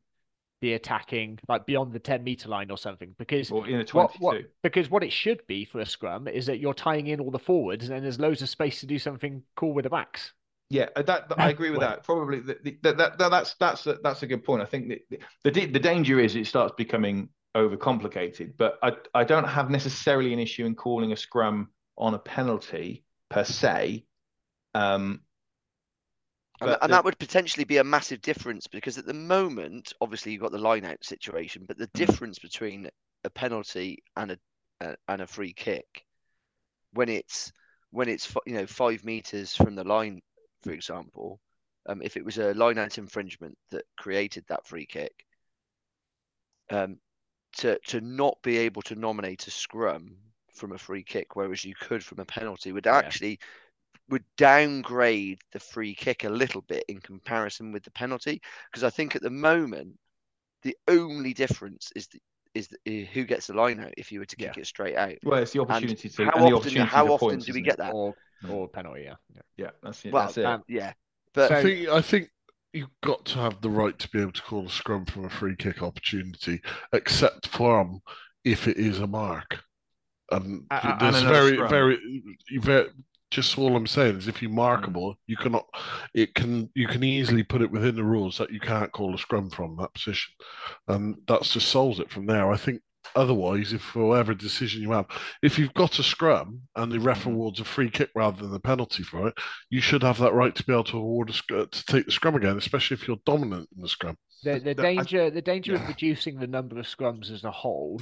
the attacking like beyond the 10 meter line or something because or in a 22. What, what, because what it should be for a scrum is that you're tying in all the forwards and then there's loads of space to do something cool with the backs yeah, uh, that, that I agree with that. Probably the, the, that, that, that's that's a, that's a good point. I think the, the the danger is it starts becoming overcomplicated. But I, I don't have necessarily an issue in calling a scrum on a penalty per se. Um, and, and the, that would potentially be a massive difference because at the moment, obviously, you've got the line out situation, but the mm. difference between a penalty and a, a, and a free kick when it's when it's you know five meters from the line, for example, um, if it was a line out infringement that created that free kick, um, to to not be able to nominate a scrum from a free kick, whereas you could from a penalty, would actually yeah. would downgrade the free kick a little bit in comparison with the penalty. Because I think at the moment, the only difference is the, is, the, who gets the line out if you were to kick yeah. it straight out. Well, it's the opportunity and to. How often, how often points, do we get that? Or, or penalty, yeah. Yeah, yeah that's, well, that's it. Um, yeah. But so, I think I think you've got to have the right to be able to call a scrum from a free kick opportunity, except from if it is a mark. And uh, there's very, very, very, just all I'm saying is if you're markable, you cannot, it can, you can easily put it within the rules that you can't call a scrum from that position, and that's just solves it from there. I think Otherwise, if for whatever decision you have, if you've got a scrum and the ref mm-hmm. awards a free kick rather than a penalty for it, you should have that right to be able to award a, to take the scrum again, especially if you're dominant in the scrum. The, the danger, I, the danger yeah. of reducing the number of scrums as a whole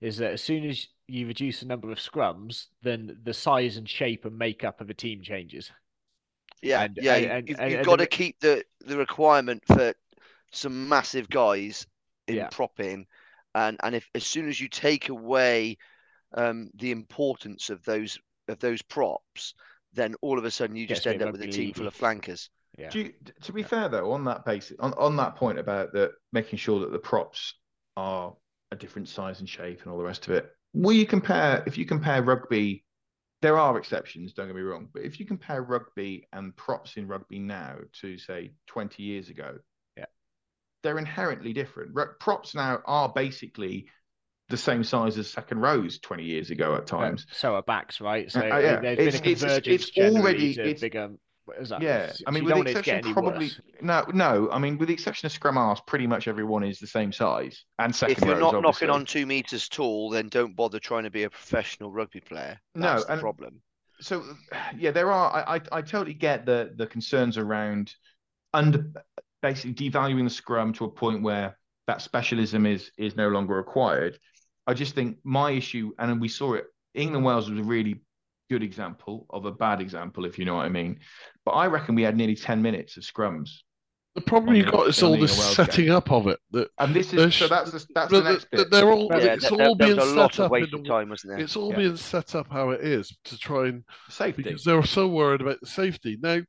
is that as soon as you reduce the number of scrums, then the size and shape and makeup of a team changes. Yeah, and, yeah. And, you, have got to keep the the requirement for some massive guys in yeah. propping and and if as soon as you take away um, the importance of those of those props, then all of a sudden you just end up with a team full of flankers. Yeah. You, to be yeah. fair though, on that basis, on, on that point about the making sure that the props are a different size and shape and all the rest of it, will you compare if you compare rugby there are exceptions. Don't get me wrong, but if you compare rugby and props in rugby now to say 20 years ago, Yeah. They're inherently different. Ru- Props now are basically the same size as second rows 20 years ago at times. So are backs, right? So Uh, yeah. there's It's- been a convergence it's generally already- to it's- bigger. What is that? Yeah, I mean, you with the want it to get exception probably worse. no, no. I mean, with the exception of scrum halves, pretty much everyone is the same size and second If you're rows, not obviously. knocking on two meters tall, then don't bother trying to be a professional rugby player. No, the and- problem. so yeah, there are. I, I I totally get the the concerns around under basically devaluing the scrum to a point where that specialism is is no longer required. I just think my issue, and we saw it. England Wales was a really good example of a bad example, if you know what I mean. But I reckon we had nearly ten minutes of scrums, The problem you've got is all the this Wales game. setting up of it. That and this is so that's the, that's the- the next the- bit. they're all Yeah, it's there, all there being a lot set of up in time, wasn't there? it's all Yeah. being set up how it is to try and Safety. because they're so worried about the safety. Now,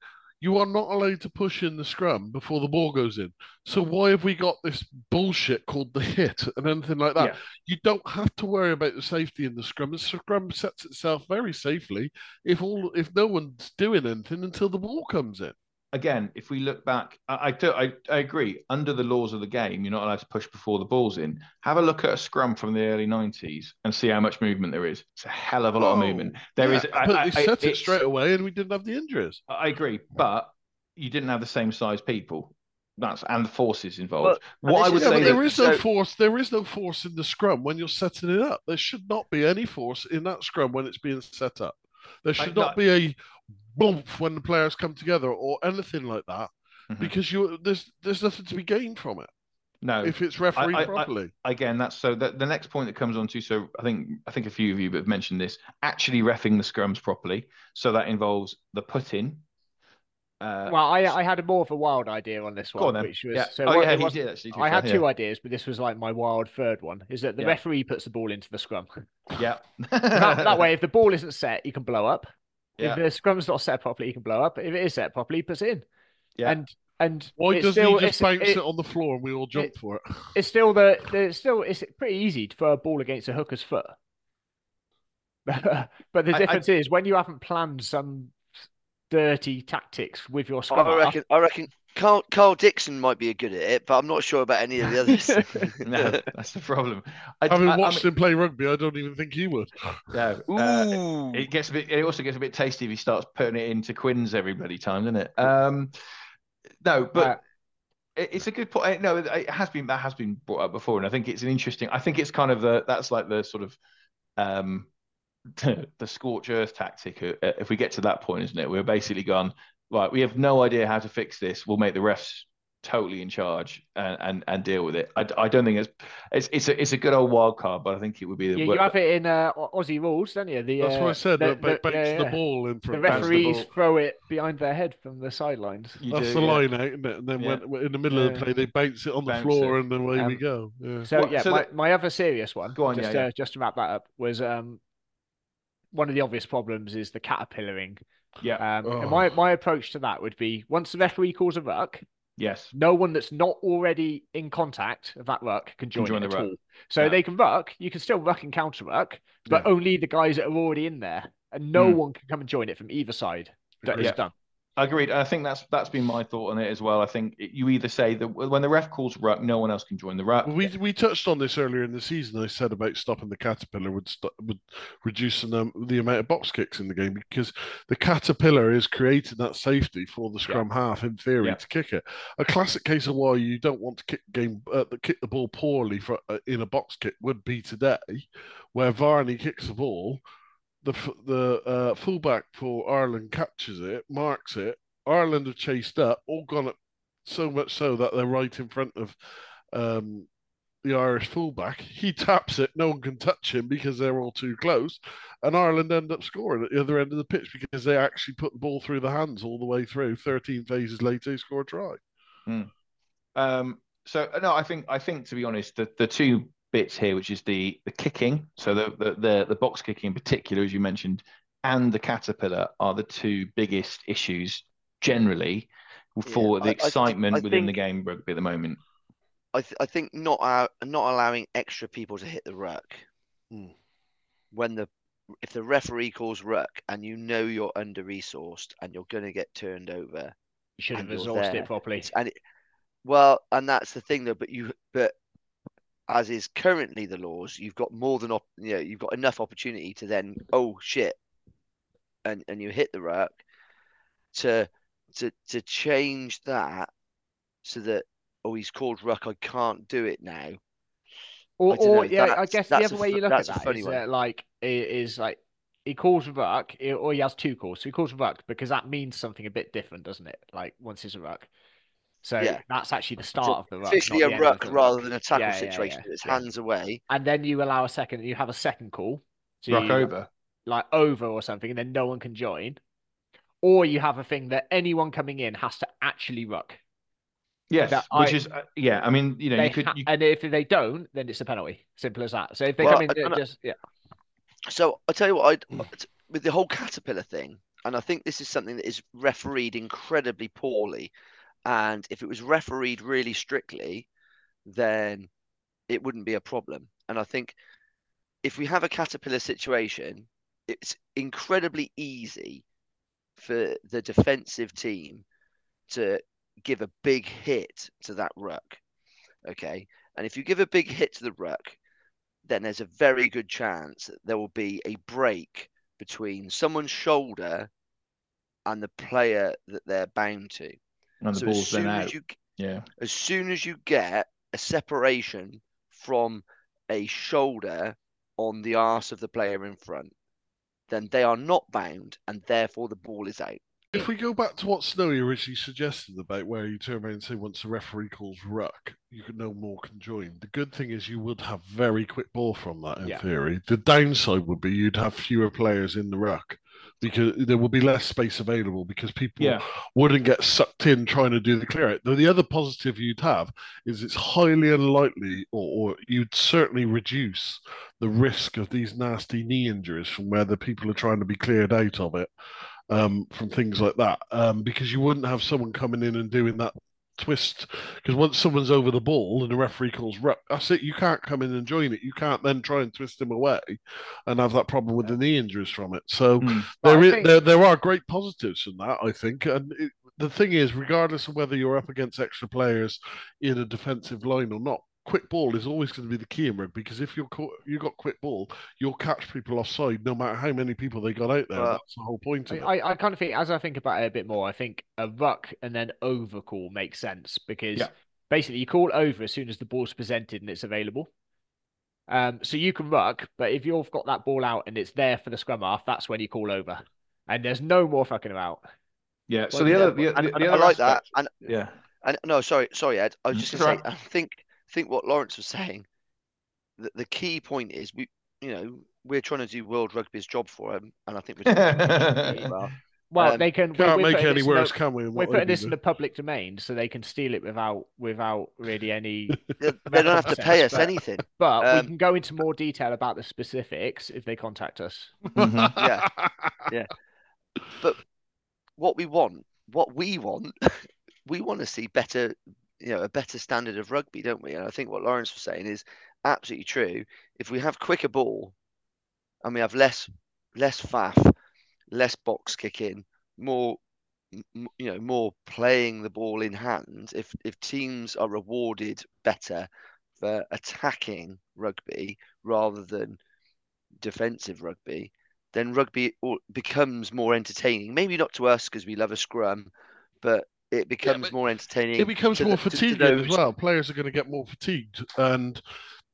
you are not allowed to push in the scrum before the ball goes in. So why have we got this bullshit called the hit and anything like that? Yeah. You don't have to worry about the safety in the scrum. The scrum sets itself very safely if all if no one's doing anything until the ball comes in. Again, if we look back, I, I, do, I, I agree. Under the laws of the game, you're not allowed to push before the ball's in. Have a look at a scrum from the early 90s and see how much movement there is. It's a hell of a lot of Oh, movement. There yeah, is. But I- they I- set it straight away, and we didn't have the injuries. I agree, but you didn't have the same size people. That's and the forces involved. Well, what I this would Yeah, say but that, there is no so- force. There is no force in the scrum when you're setting it up. There should not be any force in that scrum when it's being set up. There should no- not be a bump when the players come together or anything like that Mhm. because you there's there's nothing to be gained from it no, if it's refereed I- I- properly. again, that's so that the next point that comes on to so I think I think a few of you have mentioned this actually refing the scrums properly. So that involves the put in. Uh, Well, I I had a more of a wild idea on this one, on which was yeah. so oh what- yeah, wasn't- did actually. I had fair, two ideas, but this was like my wild third one. Is that the Yeah. referee puts the ball into the scrum. Yeah. that, that way, if the ball isn't set, you can blow up. Yeah. If the scrum's not set properly, you can blow up. If it is set properly, he puts it in. Yeah. And and Why doesn't still, he just bounce it- it, on the floor and we all jump it- for it? it's still the, the it's still it's pretty easy to throw a ball against a hooker's foot. but the I- I- difference is when you haven't planned some dirty tactics with your scrum. I reckon. I reckon. Karl, Karl Dickson might be a good at it, but I'm not sure about any of the others. no, that's the problem. I, Having I- I watched mean- him play rugby, I don't even think he would. no, uh, Ooh. it gets a bit. It also gets a bit tasty if he starts putting it into Quins every bloody time, doesn't it? Um, no, but Uh, it- it's a good point. No, it it has been that has been brought up before, and I think it's an interesting. I think it's kind of the that's like the sort of um the scorch earth tactic. uh, If we get to that point, isn't it? We're basically gone right. We have no idea how to fix this. We'll make the refs totally in charge and and, and deal with it. I, I don't think it's it's it's a, it's a good old wild card, but I think it would be the you, you have it in uh, Aussie rules, don't you? The, That's what I uh, said. the- that ba- the- bounce yeah, the ball in front. the referees ball. throw it behind their head from the sidelines. You That's do, the yeah. line out, isn't it? And then Yeah. when, in the middle of the play, they bounce it on the Bounce floor, it. and then away we Um, go. Yeah. So Well, yeah, so my, that- my other serious one, Go on, just yeah, uh, just to wrap that up, was um one of the obvious problems is the caterpillaring. Yeah. Um, and my my approach to that would be once the referee calls a ruck, Yes. no one that's not already in contact of that ruck can join, join it the at ruck. all. So Yeah. they can ruck, you can still ruck and counter ruck, but Yeah. only the guys that are already in there, and no Hmm. one can come and join it from either side. That is Yeah. done. Agreed. I think that's that's been my thought on it as well. I think it- you either say that when the ref calls ruck, no one else can join the ruck. We we touched on this earlier in the season. I said about stopping the caterpillar would stop, would reduce the, the amount of box kicks in the game because the caterpillar is creating that safety for the scrum half in theory Yeah. to kick it. A classic case of why you don't want to kick game uh, the- kick the ball poorly for uh, in a box kick would be today, where Varney kicks the ball. The the uh, fullback for Ireland catches it, marks it. Ireland have chased up, all gone up so much so that they're right in front of um, the Irish fullback. He taps it, no one can touch him because they're all too close. And Ireland end up scoring at the other end of the pitch because they actually put the ball through the hands all the way through. 13 phases later, they score a try. Um, so no, I think I think to be honest, the, the two bits here, which is the the kicking, so the, the the the box kicking in particular, as you mentioned, and the caterpillar are the two biggest issues generally for Yeah, the I- I excitement I within the game rugby at the moment. I th- I think not uh, not allowing extra people to hit the ruck Hmm. when the if the referee calls ruck and you know you're under resourced and you're going to get turned over, You should have resourced there. it properly. and it, well, and that's the thing though. But you, but as is currently the laws, you've got more than op- you know, you've got enough opportunity to then oh shit, and and you hit the ruck to to to change that so that oh he's called ruck, I can't do it now. Or, or yeah, I guess the other a way you look at that's that is uh, like is like he calls ruck, or he has two calls. So he calls ruck because that means something a bit different, doesn't it? Like once he's a ruck. So Yeah. that's actually the It's start of the ruck, officially a the ruck rather ruck. than a tackle Yeah, yeah, situation. yeah, It's yeah. hands away. And then you allow a second. You have a second call. So Rock over. like over or something, and then no one can join. Or you have a thing that anyone coming in has to actually ruck. Yes, that which I- is uh, yeah. I mean, you know, you could. ha- You, and if they don't, then it's a penalty. Simple as that. So if they Well, come in, and- I- just yeah, So I tell you what, Hmm. I with the whole caterpillar thing, and I think this is something that is refereed incredibly poorly. And if it was refereed really strictly, then it wouldn't be a problem. And I think if we have a caterpillar situation, it's incredibly easy for the defensive team to give a big hit to that ruck. Okay. And if you give a big hit to the ruck, then there's a very good chance that there will be a break between someone's shoulder and the player that they're bound to. And the so as ball's then soon out. as you Yeah. as soon as you get a separation from a shoulder on the arse of the player in front, then they are not bound and therefore the ball is out. If we go back to what Snowy originally suggested about where you turn around and say once the referee calls ruck, you can no more can join. The good thing is you would have very quick ball from that in Yeah. theory. The downside would be you'd have fewer players in the ruck because there would be less space available because people Yeah. wouldn't get sucked in trying to do the clear out. Though the other positive you'd have is it's highly unlikely or, or you'd certainly reduce the risk of these nasty knee injuries from where the people are trying to be cleared out of it um, from things like that um, because you wouldn't have someone coming in and doing that twist because once someone's over the ball and the referee calls ruck, that's it. You can't come in and join it. You can't then try and twist him away and have that problem with the knee injuries from it. So Mm. But there think- there, there are great positives in that, I think. And it, the thing is, regardless of whether you're up against extra players in a defensive line or not, quick ball is always going to be the key in rugby because if you're co- you got quick ball, you'll catch people offside no matter how many people they got out there. Well, That's the whole point of it. I, I kind of think as I think about it a bit more, I think a ruck and then overcall makes sense because Yeah. basically you call over as soon as the ball's presented and it's available. Um, so you can ruck, but if you've got that ball out and it's there for the scrum half, that's when you call over, and there's no more fucking about. Yeah. So Well, the other, but- the, And, the, and the I other like that. And Yeah. And no, sorry, sorry, Ed. I was Mm, just going to say, I think think what Lawrence was saying. The, the key point is we, you know, we're trying to do World Rugby's job for him, and I think we're doing it really well. Well, Um, they can. Can't we're make putting any this in the- worse, can we? in We're putting this in the public domain, so they can steal it without without really any. They, they don't have to pay us But- anything. But Um, we can go into more detail about the specifics if they contact us. Mhm. Yeah. But what we want, what we want, we want to see better, you know, a better standard of rugby, don't we? And I think what Lawrence was saying is absolutely true. If we have quicker ball, and we have less less faff, less box kicking, more, you know, more playing the ball in hand. If if teams are rewarded better for attacking rugby rather than defensive rugby, then rugby becomes more entertaining. Maybe not to us because we love a scrum, but it becomes but more entertaining. it becomes more the- to- to fatiguing as well. Players are going to get more fatigued, and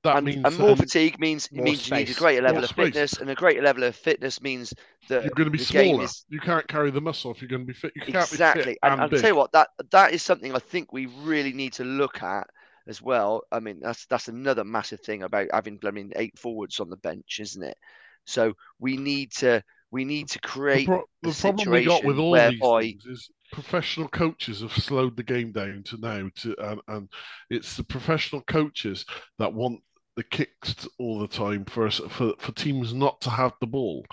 that and, means and more then fatigue means more means you need a space. greater level More of space. fitness, and a greater level of fitness means that you're going to be smaller. is You can't carry the muscle if you're going to be fit. You can't exactly. be fit and and, I'll tell you what, that that is something I think we really need to look at as well. I mean, that's that's another massive thing about having I mean eight forwards on the bench, isn't it? So we need to we need to the, create pro- a the problem we got with all whereby- these things is professional coaches have slowed the game down to now to and, and it's the professional coaches that want the kicks all the time for for for teams not to have the ball,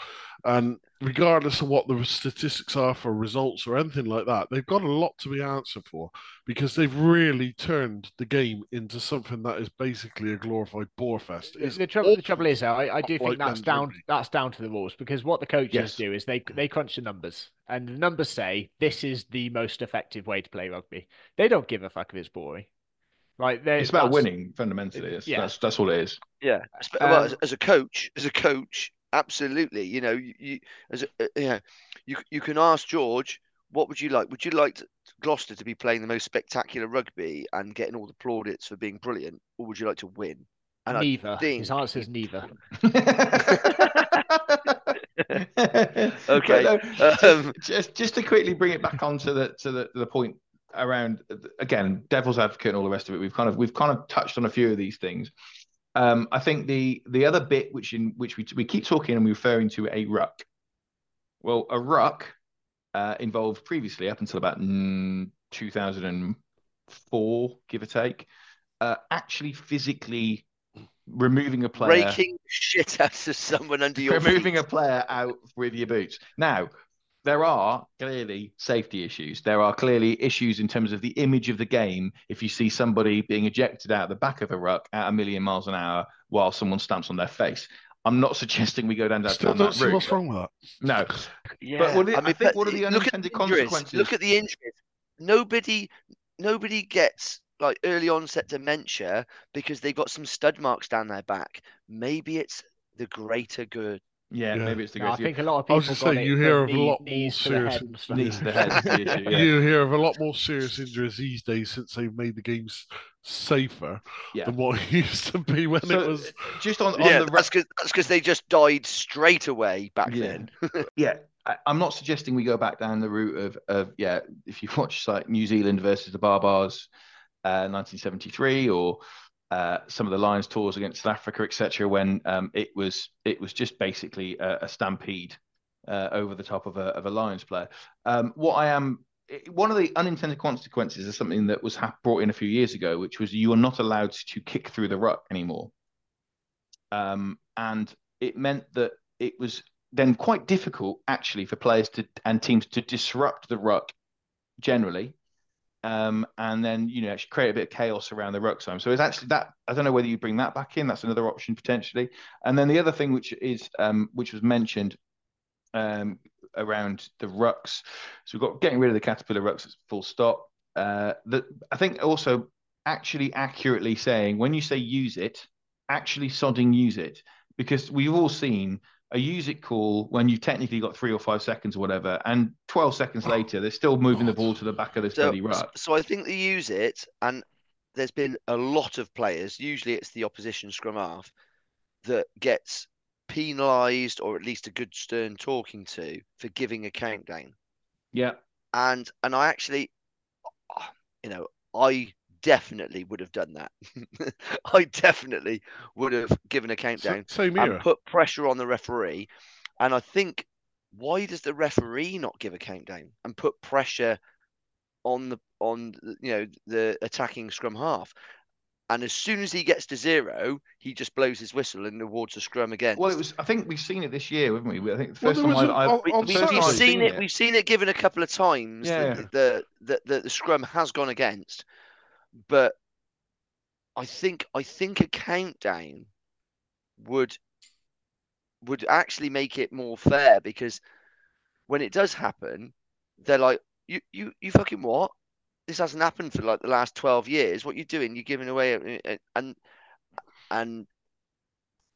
and regardless of what the statistics are for results or anything like that, they've got a lot to be answered for because they've really turned the game into something that is basically a glorified bore fest. The, the trouble, the trouble is, I, I do think like that's down that's down to the rules because what the coaches Yes. do is they they crunch the numbers and the numbers say this is the most effective way to play rugby. They don't give a fuck if it's boring. Right? They- It's about winning fundamentally. It's, Yeah. That's that's all it is. Yeah, Espe- well, as, Um, as a coach, as a coach, absolutely. You know, you, you as a, uh, yeah, you you can ask George, what would you like? Would you like to, Gloucester to be playing the most spectacular rugby and getting all the plaudits for being brilliant, or would you like to win? And neither. think His answer is neither. Okay, no, um, just just to quickly bring it back onto the to the the point around again devil's advocate and all the rest of it. We've kind of we've kind of touched on a few of these things. Um, I think the the other bit which in which we we keep talking and we're referring to a ruck. Well, a ruck uh, involved previously up until about mm, 2004, give or take, uh, actually physically removing a player raking shit out of someone under your removing feet. a player out with your boots. Now, there are clearly safety issues. There are clearly issues in terms of the image of the game. If you see somebody being ejected out the back of a ruck at a million miles an hour while someone stamps on their face. I'm not suggesting we go down that, Still down don't that route. what's wrong with that. No, Yeah, what are the- I think but what are the look at unintended injuries. consequences? Look at the injuries. Nobody, nobody gets like early onset dementia because they've got some stud marks down their back. Maybe it's the greater good. Yeah, Yeah. maybe it's the No, I think a lot of people. I was just got saying, it you hear of a lot more knees to the serious- head and stuff. Knees to head issue. Yeah. You hear of a lot more serious injuries these days since they've made the games safer Yeah. than what it used to be when So, it was. just on, on yeah, the that's because that's because they just died straight away back Yeah. then. yeah, I, I'm not suggesting we go back down the route of, of yeah, if you watch like New Zealand versus the Baa-Baas, uh, 1973, or uh, some of the Lions tours against South Africa, etc., when um, it was it was just basically a, a stampede uh, over the top of a of a Lions player. Um, what I am one of the unintended consequences is something that was ha- brought in a few years ago, which was you are not allowed to kick through the ruck anymore. Um, and it meant that it was then quite difficult actually for players to and teams to disrupt the ruck generally. Um, and then you know actually create a bit of chaos around the ruck zone. So it's actually that I don't know whether you bring that back in. That's another option potentially. And then the other thing which is um, which was mentioned um, around the rucks. So we've got getting rid of the caterpillar rucks. Full stop. Uh, that I think also actually accurately saying when you say use it, actually sodding use it because we've all seen a use it call when you've technically got three or five seconds or whatever, and 12 seconds oh, later, they're still moving the ball to the back of this So, bloody ruck. so I think they use it, and there's been a lot of players. Usually, it's the opposition scrum half that gets penalised, or at least a good stern talking to for giving a countdown. Yeah. And and I actually, you know, I definitely would have done that. I definitely would have given a countdown Same and here. put pressure on the referee. And I think why does the referee not give a countdown and put pressure on the on you know the attacking scrum half? And as soon as he gets to zero, he just blows his whistle and awards a scrum again. Well, it was. I think we've seen it this year, haven't we? I think the first there time was I, a- I, on- we, on we, first we've time I've seen it, We've seen it given a couple of times. Yeah. that the, the, the the scrum has gone against, but I think I think a countdown would would actually make it more fair because when it does happen, they're like, you you you fucking what? This hasn't happened for like the last twelve years. What you doing? You're giving away and and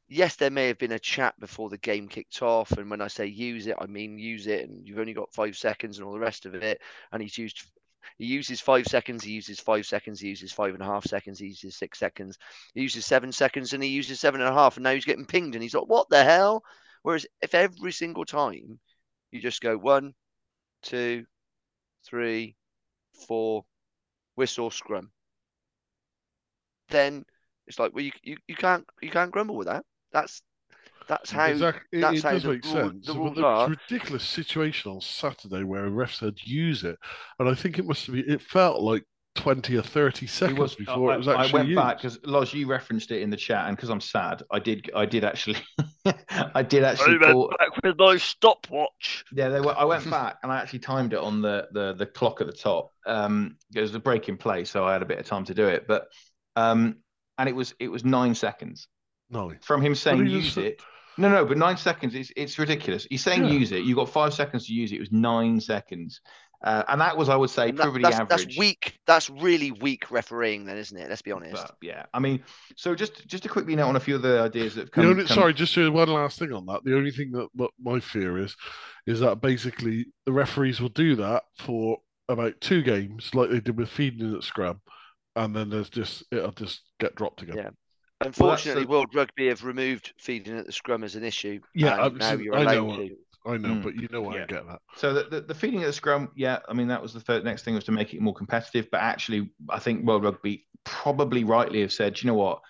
yes, there may have been a chat before the game kicked off. And when I say use it, I mean use it. And you've only got five seconds and all the rest of it. And he's used, he uses five seconds, he uses five seconds, he uses five and a half seconds, he uses six seconds, he uses seven seconds, and he uses seven and a half. And now he's getting pinged. And he's like, what the hell? Whereas if every single time you just go one, two, three, four, whistle, scrum, then it's like, well, you, you, you can't you can't grumble with that. That's that's how Exact- it, that's it how does the make rule- sense. the but rules the are. ridiculous situation on Saturday where a ref said use it, and I think it must be. It felt like 20 or 30 It seconds was before I, it was I- I went used. back because Loz, you referenced it in the chat, and because I'm sad, I did. I did actually. I did actually. I call, back with my stopwatch. Yeah, they were, I went back and I actually timed it on the the the clock at the top. Um, it was a break in play, so I had a bit of time to do it. But um, and it was it was nine seconds No. from him saying use it. No, no, but nine seconds. It's it's ridiculous. He's saying Yeah. use it. You've got five seconds to use it. It was nine seconds, uh, and that was I would say And that- pretty that's, average. that's weak. That's really weak refereeing, then, isn't it? Let's be honest. But, yeah, I mean, so just just to quickly note on a few of the ideas that have come. only, come- sorry, just one last thing on that. The only thing that, that my fear is, is that basically the referees will do that for about two games, like they did with feeding at scrum, and then there's just it'll just get dropped again. Yeah. Unfortunately, the- World Rugby have removed feeding at the scrum as an issue. Yeah, now you're I know. to. I know, Mm. but you know what Yeah. I get that. So the, the, the feeding at the scrum, yeah, I mean that was the third next thing was to make it more competitive. But actually, I think World Rugby probably rightly have said, you know what,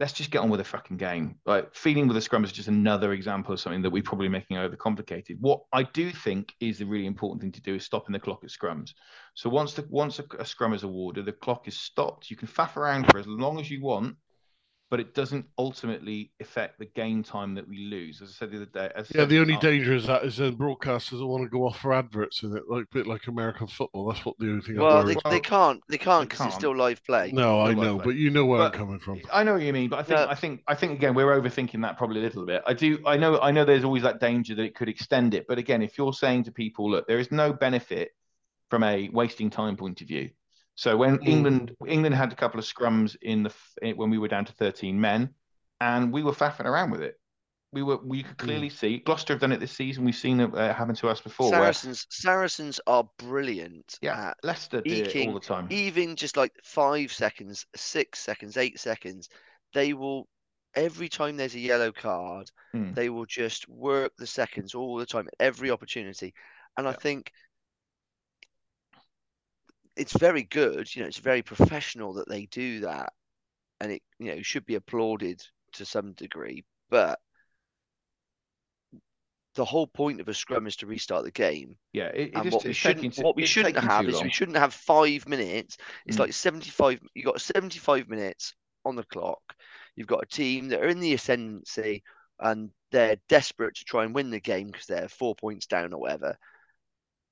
let's just get on with the fucking game. Like feeding with the scrum is just another example of something that we're probably making overcomplicated. What I do think is the really important thing to do is stopping the clock at scrums. So once the once a, a scrum is awarded, the clock is stopped. You can faff around for as long as you want. But it doesn't ultimately affect the game time that we lose. As I said the other day, as Yeah, the only danger is that is then broadcasters will want to go off for adverts in it, like a bit like American football. That's what the only thing. Well, I'm they, they can't. They can't because it's still live play. No, I know, like but you know where But- I'm coming from. I know what you mean, but I think Yeah. I think I think again we're overthinking that probably a little bit. I do I know I know there's always that danger that it could extend it, but again, if you're saying to people, look, there is no benefit from a wasting time point of view. So when Mm. England England had a couple of scrums in the f- when we were down to 13 men, and we were faffing around with it. We were we could clearly see Gloucester have done it this season. We've seen it uh, happen to us before. Where, Saracens, Saracens are brilliant yeah, at Leicester it eking all the time. even just like five seconds, six seconds, eight seconds. They will every time there's a yellow card, Hmm. they will just work the seconds all the time, every opportunity. And I think it's very good. You know, it's very professional that they do that, and it you know should be applauded to some degree. But the whole point of a scrum is to restart the game. Yeah, it, it And just, what we it's shouldn't what we shouldn't have is we shouldn't have five minutes. It's Mm. like 75 you got 75 minutes on the clock. You've got a team that are in the ascendancy and they're desperate to try and win the game because they're four points down or whatever.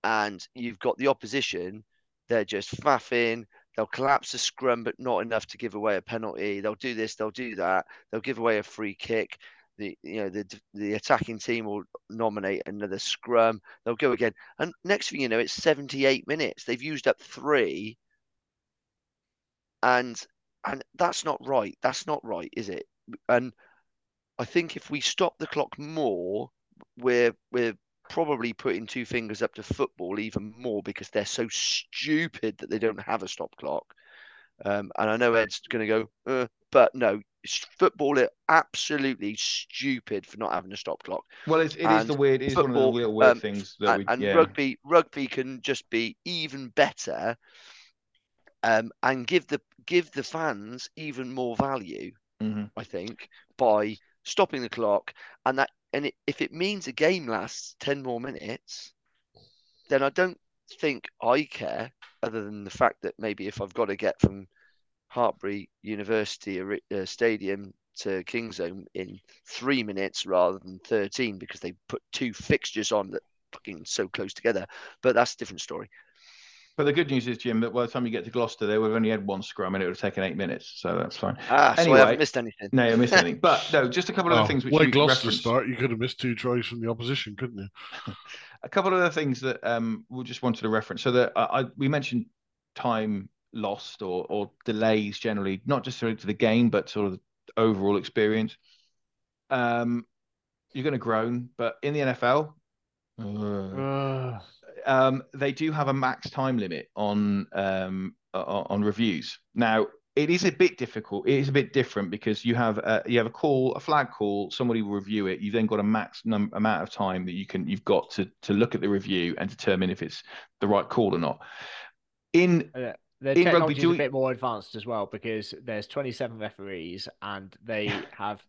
And you've got the opposition, they're just faffing, they'll collapse the scrum, but not enough to give away a penalty. They'll do this, they'll do that, they'll give away a free kick. The you know the the attacking team will nominate another scrum. They'll go again, and next thing you know, it's 78 minutes. They've used up three, and and that's not right. That's not right, is it? And I think if we stop the clock more, we're we're probably putting two fingers up to football even more because they're so stupid that they don't have a stop clock. Um, and I know Ed's going to go, uh, but no, football are absolutely stupid for not having a stop clock. Well, it's, it is the weird. It is one of the football, little weird um, things that and, we. and yeah. rugby rugby can just be even better um, and give the give the fans even more value Mhm. i think by stopping the clock and that and it, if it means a game lasts 10 more minutes then i don't think i care other than the fact that maybe if i've got to get from Hartpury university uh, stadium to Kingsholm in three minutes rather than 13 because they put two fixtures on that fucking so close together. But that's a different story. But the good news is, Jim, that by the time you get to Gloucester, they would have only had one scrum and it would have taken eight minutes. So that's fine. Ah, so Anyway, I haven't missed anything. No, you missed anything. But no, just a couple of Oh, other things which way you Gloucester referenced. start, you could have missed two tries from the opposition, couldn't you? A couple of other things that um, we just wanted to reference. So that I, I we mentioned time lost or or delays generally, not just to the game, but sort of the overall experience. Um, you're going to groan, but in the NFL, uh, Uh, um, they do have a max time limit on um, on reviews. Now, it is a bit difficult. It is a bit different because you have a, you have a call, a flag call. Somebody will review it. You've then got a max num- amount of time that you can you've got to to look at the review and determine if it's the right call or not. In the In technology is a bit more advanced as well because there's 27 referees and they have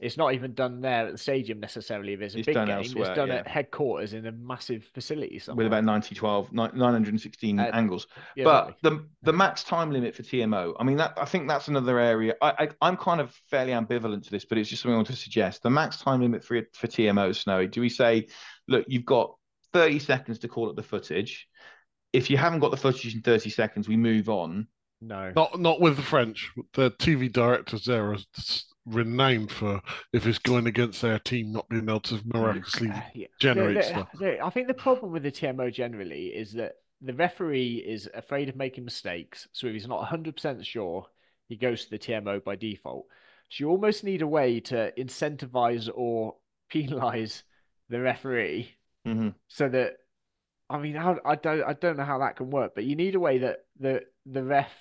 It's not even done there at the stadium necessarily. If it's a It's big done game, elsewhere, it's done yeah. at headquarters in a massive facility somewhere. with about 90 12 916 Uh, angles Yeah, but exactly. the the max time limit for TMO, I mean, that I think that's another area. I, I I'm kind of fairly ambivalent to this, but it's just something I want to suggest. The max time limit for for TMO, Snowy. Do we say, look, you've got 30 seconds to call up the footage. If you haven't got the footage in 30 seconds, we move on. no. Not not with the French. The TV directors there are s- renowned for if it's going against their team not being able to miraculously Uh, yeah. generate The- the- stuff. the- I think the problem with the TMO generally is that the referee is afraid of making mistakes. So if he's not 100% sure, he goes to the TMO by default. So you almost need a way to incentivize or penalize the referee Mm-hmm. so that I mean how I don't I don't know how that can work, but you need a way that the the ref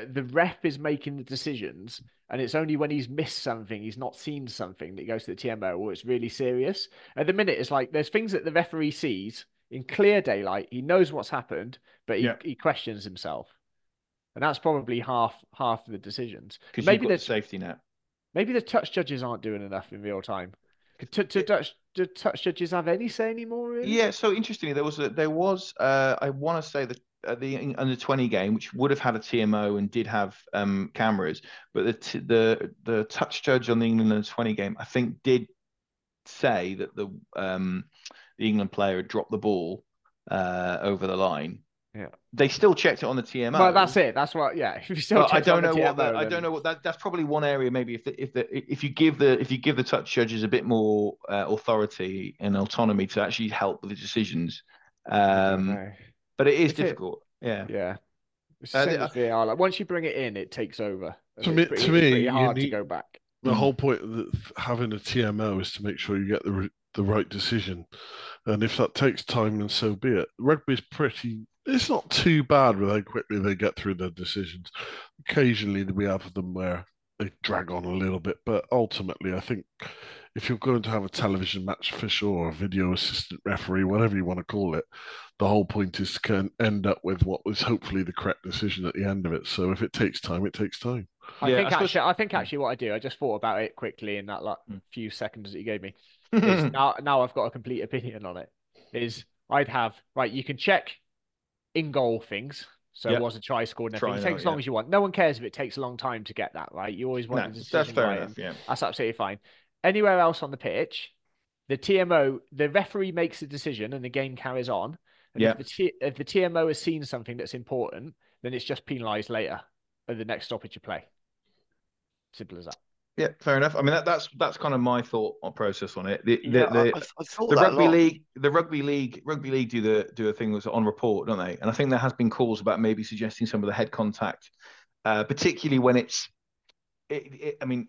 the the ref is making the decisions and it's only when he's missed something, he's not seen something that he goes to the TMO or it's really serious. At the minute it's like there's things that the referee sees in clear daylight, he knows what's happened, but he, Yeah. he questions himself. And that's probably half half of the decisions. Because Maybe the there's safety net. maybe the touch judges aren't doing enough in real time. To, to touch, do touch judges have any say anymore? Really? Yeah. So interestingly, there was a, there was uh, I want to say that uh, the under twenty game, which would have had a TMO and did have um, cameras, but the t- the the touch judge on the England under twenty game, I think, did say that the um, the England player had dropped the ball uh, over the line. Yeah. They still checked it on the TMO. Well, that's it. That's what. Yeah. Still I don't know what the, TMO, I don't know what that that's probably one area maybe if the, if the if you give the if you give the touch judges a bit more uh, authority and autonomy to actually help with the decisions um. But it is If it- difficult yeah Yeah. Uh, the same the- as VAR. Like once you bring it in, it takes over. To me- pretty, to it's me, pretty you hard to go back. The Mm. whole point of the, having a TMO is to make sure you get the the right decision, and if that takes time, then so be it. Rugby's pretty. It's not too bad with how quickly they get through their decisions. Occasionally, we have them where they drag on a little bit, but ultimately, I think if you're going to have a television match official or a video assistant referee, whatever you want to call it, the whole point is to can end up with what was hopefully the correct decision at the end of it. So if it takes time, it takes time. I Yeah, think I suppose- actually, I think actually, what I do, I just thought about it quickly in that like Mm. few seconds that you gave me. is now, now I've got a complete opinion on it. Is I'd have right. You can check in goal things. So it was a try scored and Try everything. now, Take as long yeah. as you want. No one cares if it takes a long time to get that right. You always want no, the that's fair right, enough yeah That's absolutely fine. Anywhere else on the pitch, the TMO, the referee makes a decision and the game carries on. And Yeah. if the, T, if the TMO has seen something that's important, then it's just penalised later at the next stoppage of play. Simple as that. yeah fair enough I mean that, that's that's kind of my thought or process on it the the, Yeah, I, the, I, I thought the rugby league the rugby league rugby league do the do a thing that's on report don't they and i think there has been calls about maybe suggesting some of the head contact uh particularly when it's it, it, i mean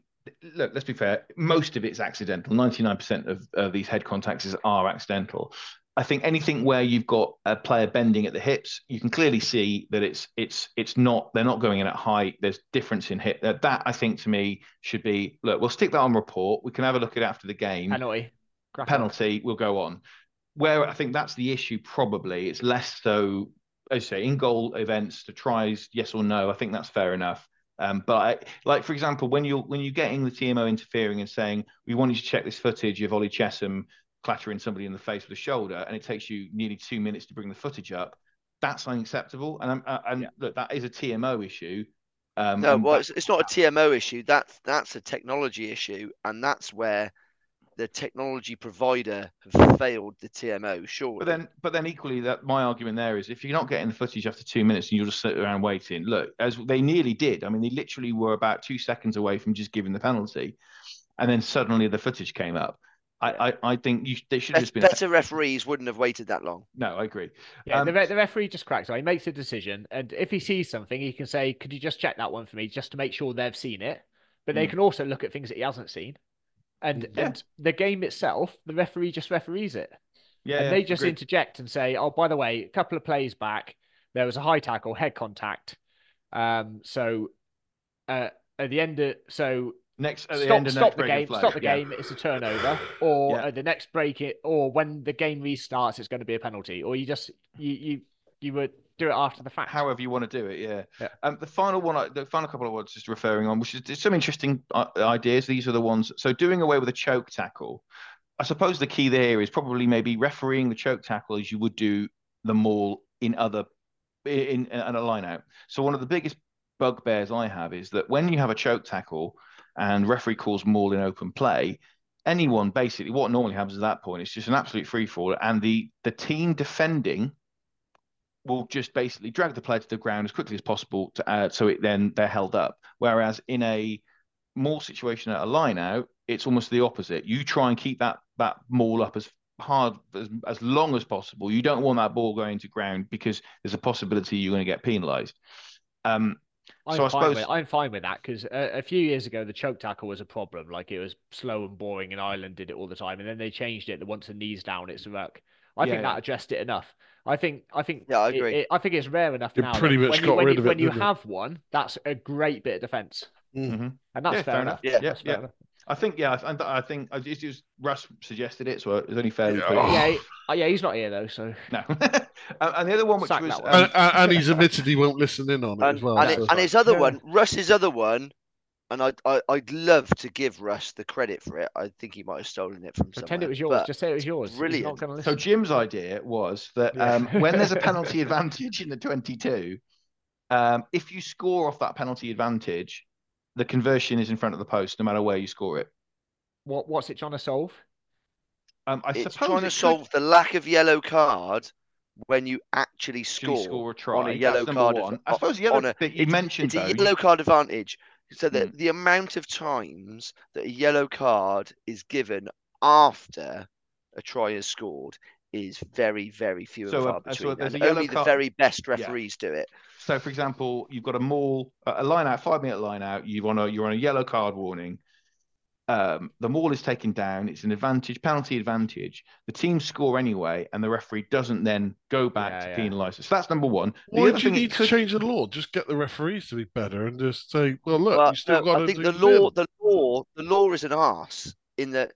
look let's be fair most of it's accidental 99% of, of these head contacts are accidental i think anything where you've got a player bending at the hips you can clearly see that it's it's it's not they're not going in at height there's difference in hip that, that i think to me should be look we'll stick that on report we can have a look at it after the game Penalty. On. penalty will go on. Where I think that's the issue, probably it's less so, as you say, in goal events, the tries, yes or no. I think that's fair enough. Um, but I, like for example, when you're when you're getting the TMO interfering and saying we want you to check this footage of Ollie Chessum clattering somebody in the face with a shoulder, and it takes you nearly two minutes to bring the footage up, that's unacceptable. And I'm, uh, and Yeah. look, that is a TMO issue. Um, No, well, it's, it's not a TMO issue. That's that's a technology issue, and that's where the technology provider have failed the TMO. Sure, But then, but then equally, that my argument there is, if you're not getting the footage after two minutes and you'll just sit around waiting, look, as they nearly did. I mean, they literally were about two seconds away from just giving the penalty, and then suddenly the footage came up. I, I, I think you they should have just been better referees wouldn't have waited that long. no. I agree. Yeah, Um, the, re- the referee just cracks on. He makes a decision, and if he sees something, he can say, "Could you just check that one for me, just to make sure they've seen it?" But they Mm. can also look at things that he hasn't seen, and Yeah. and the game itself, the referee just referees it, Yeah, and they just agreed. interject and say, "Oh, by the way, a couple of plays back, there was a high tackle, head contact. Um, so uh, at the end of so next at the stop, end of stop the game, stop the Yeah. game. It's a turnover, or Yeah. at the next break, it, or when the game restarts, it's going to be a penalty, or you just you you you would do it after the fact. however you want to do it. Yeah. Yeah. Um, the final one, the final couple of words, just referring on, which is some interesting uh, ideas. These are the ones. So doing away with a choke tackle. I suppose the key there is probably maybe refereeing the choke tackle as you would do the maul in other in, in, in a line out. So one of the biggest bugbears I have is that when you have a choke tackle and referee calls maul in open play, anyone basically what normally happens at that point is just an absolute free fall, and the the team defending will just basically drag the player to the ground as quickly as possible to uh, so it then they're held up. Whereas in a maul situation at a line out, it's almost the opposite. You try and keep that that maul up as hard as, as long as possible. You don't want that ball going to ground because there's a possibility you're going to get penalised. Um, I'm so I fine suppose with I'm fine with that because uh, a few years ago the choke tackle was a problem. Like it was slow and boring, and Ireland did it all the time. And then they changed it. That once the knees down, it's a ruck. I Yeah, think yeah. that addressed it enough. I think I think Yeah, I agree. it- I think it's rare enough It now. pretty much when you, got when rid you, of it, when you didn't it? have one, that's a great bit of defence, mhm. and that's Yeah, fair, fair enough. enough. Yeah, That's fair yeah. enough. I think yeah, I, I think I just, just Russ suggested it, so it's only fair. we Yeah. put it in. Yeah, he- oh, yeah, he's not here though, so No. and and the other one, which Sack was um, and, and- and he's admitted he won't listen in on it And, as well. and, so- it- and his other Yeah. one, Russ's other one, and I, I I'd love to give Russ the credit for it. I think he might have stolen it from pretend somewhere. it was yours. Just say it was yours. He's brilliant. not going to So. Jim's idea was that Yeah. um, when there's a penalty advantage in the 22, um, if you score off that penalty advantage, the conversion is in front of the post, no matter where you score it. What what's it trying to solve? Um, I it's suppose trying it to could solve the lack of yellow card when you actually actually score, score a try. on a yellow That's card. one. of- I suppose the other a- thing you mentioned it's a though, yellow card advantage. So that Hmm. the amount of times that a yellow card is given after a try is scored is very, very few So, and uh, far so between. there's and only the very best Yeah. referees do it. So, for example, you've got a maul, a line out, five minute line out. You want to, you're on a yellow card warning. Um, the maul is taken down. It's an advantage, penalty advantage. The team score anyway, and the referee doesn't then go back Yeah, to yeah. penalise it. So that's number one. The Why other do you thing it need to could- change the law? Just get the referees to be better and just say, well, look, Well, you still no, got to I think do the the law, bin. the law, the law is an arse in that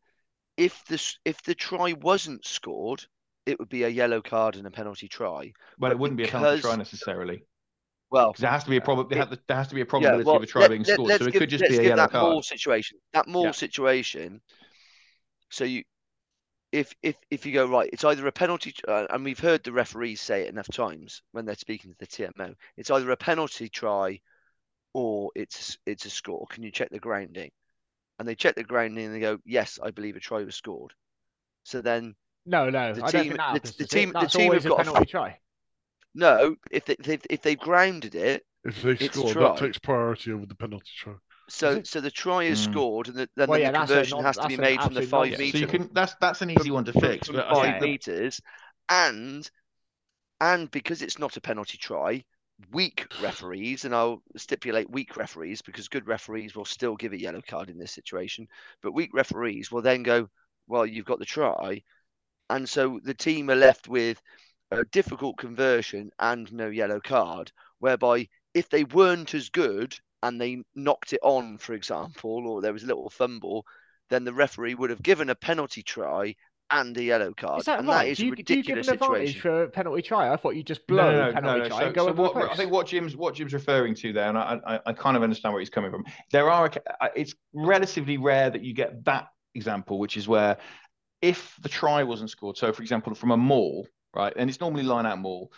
if this if the try wasn't scored, it would be a yellow card and a penalty try. Well, it wouldn't be a penalty try necessarily Well, because there has to be a problem. there, it- has, there has to be a yeah, probability well, of a try let- being scored. So it give- could just let's be a give yellow that card. Maul situation. That Maul Yeah. situation. So you, if if if you go right, it's either a penalty, uh, and we've heard the referees say it enough times when they're speaking to the TMO. It's either a penalty try, or it's it's a score. Can you check the grounding? And they check the grounding and they go, yes, I believe a try was scored. So then No, no, The I don't team- think that the- happens. the team- the team always have got a penalty try. No, if they, if if they've grounded it, If they it's score, try. that takes priority over the penalty try. so so the try is Mm. scored, and the, then, Well, then yeah, the a conversion has to be made from the five nonsense. meter. So you can that's that's an easy one to fix. from But I five think meters, and and because it's not a penalty try, weak referees, and I'll stipulate weak referees because good referees will still give a yellow card in this situation, but weak referees will then go, well, you've got the try, and so the team are left with a difficult conversion and no yellow card, whereby if they weren't as good and they knocked it on, for example, or there was a little fumble, then the referee would have given a penalty try and a yellow card. Is that and right? that is do, a you, do you give an advantage situation. for a penalty try? I thought you just blow a penalty try So, and go so what, the. I think what Jim's what Jim's referring to there, and I, I, I kind of understand where he's coming from. There are uh, it's relatively rare that you get that example, which is where if the try wasn't scored. So, for example, from a maul, right, and it's normally line out maul,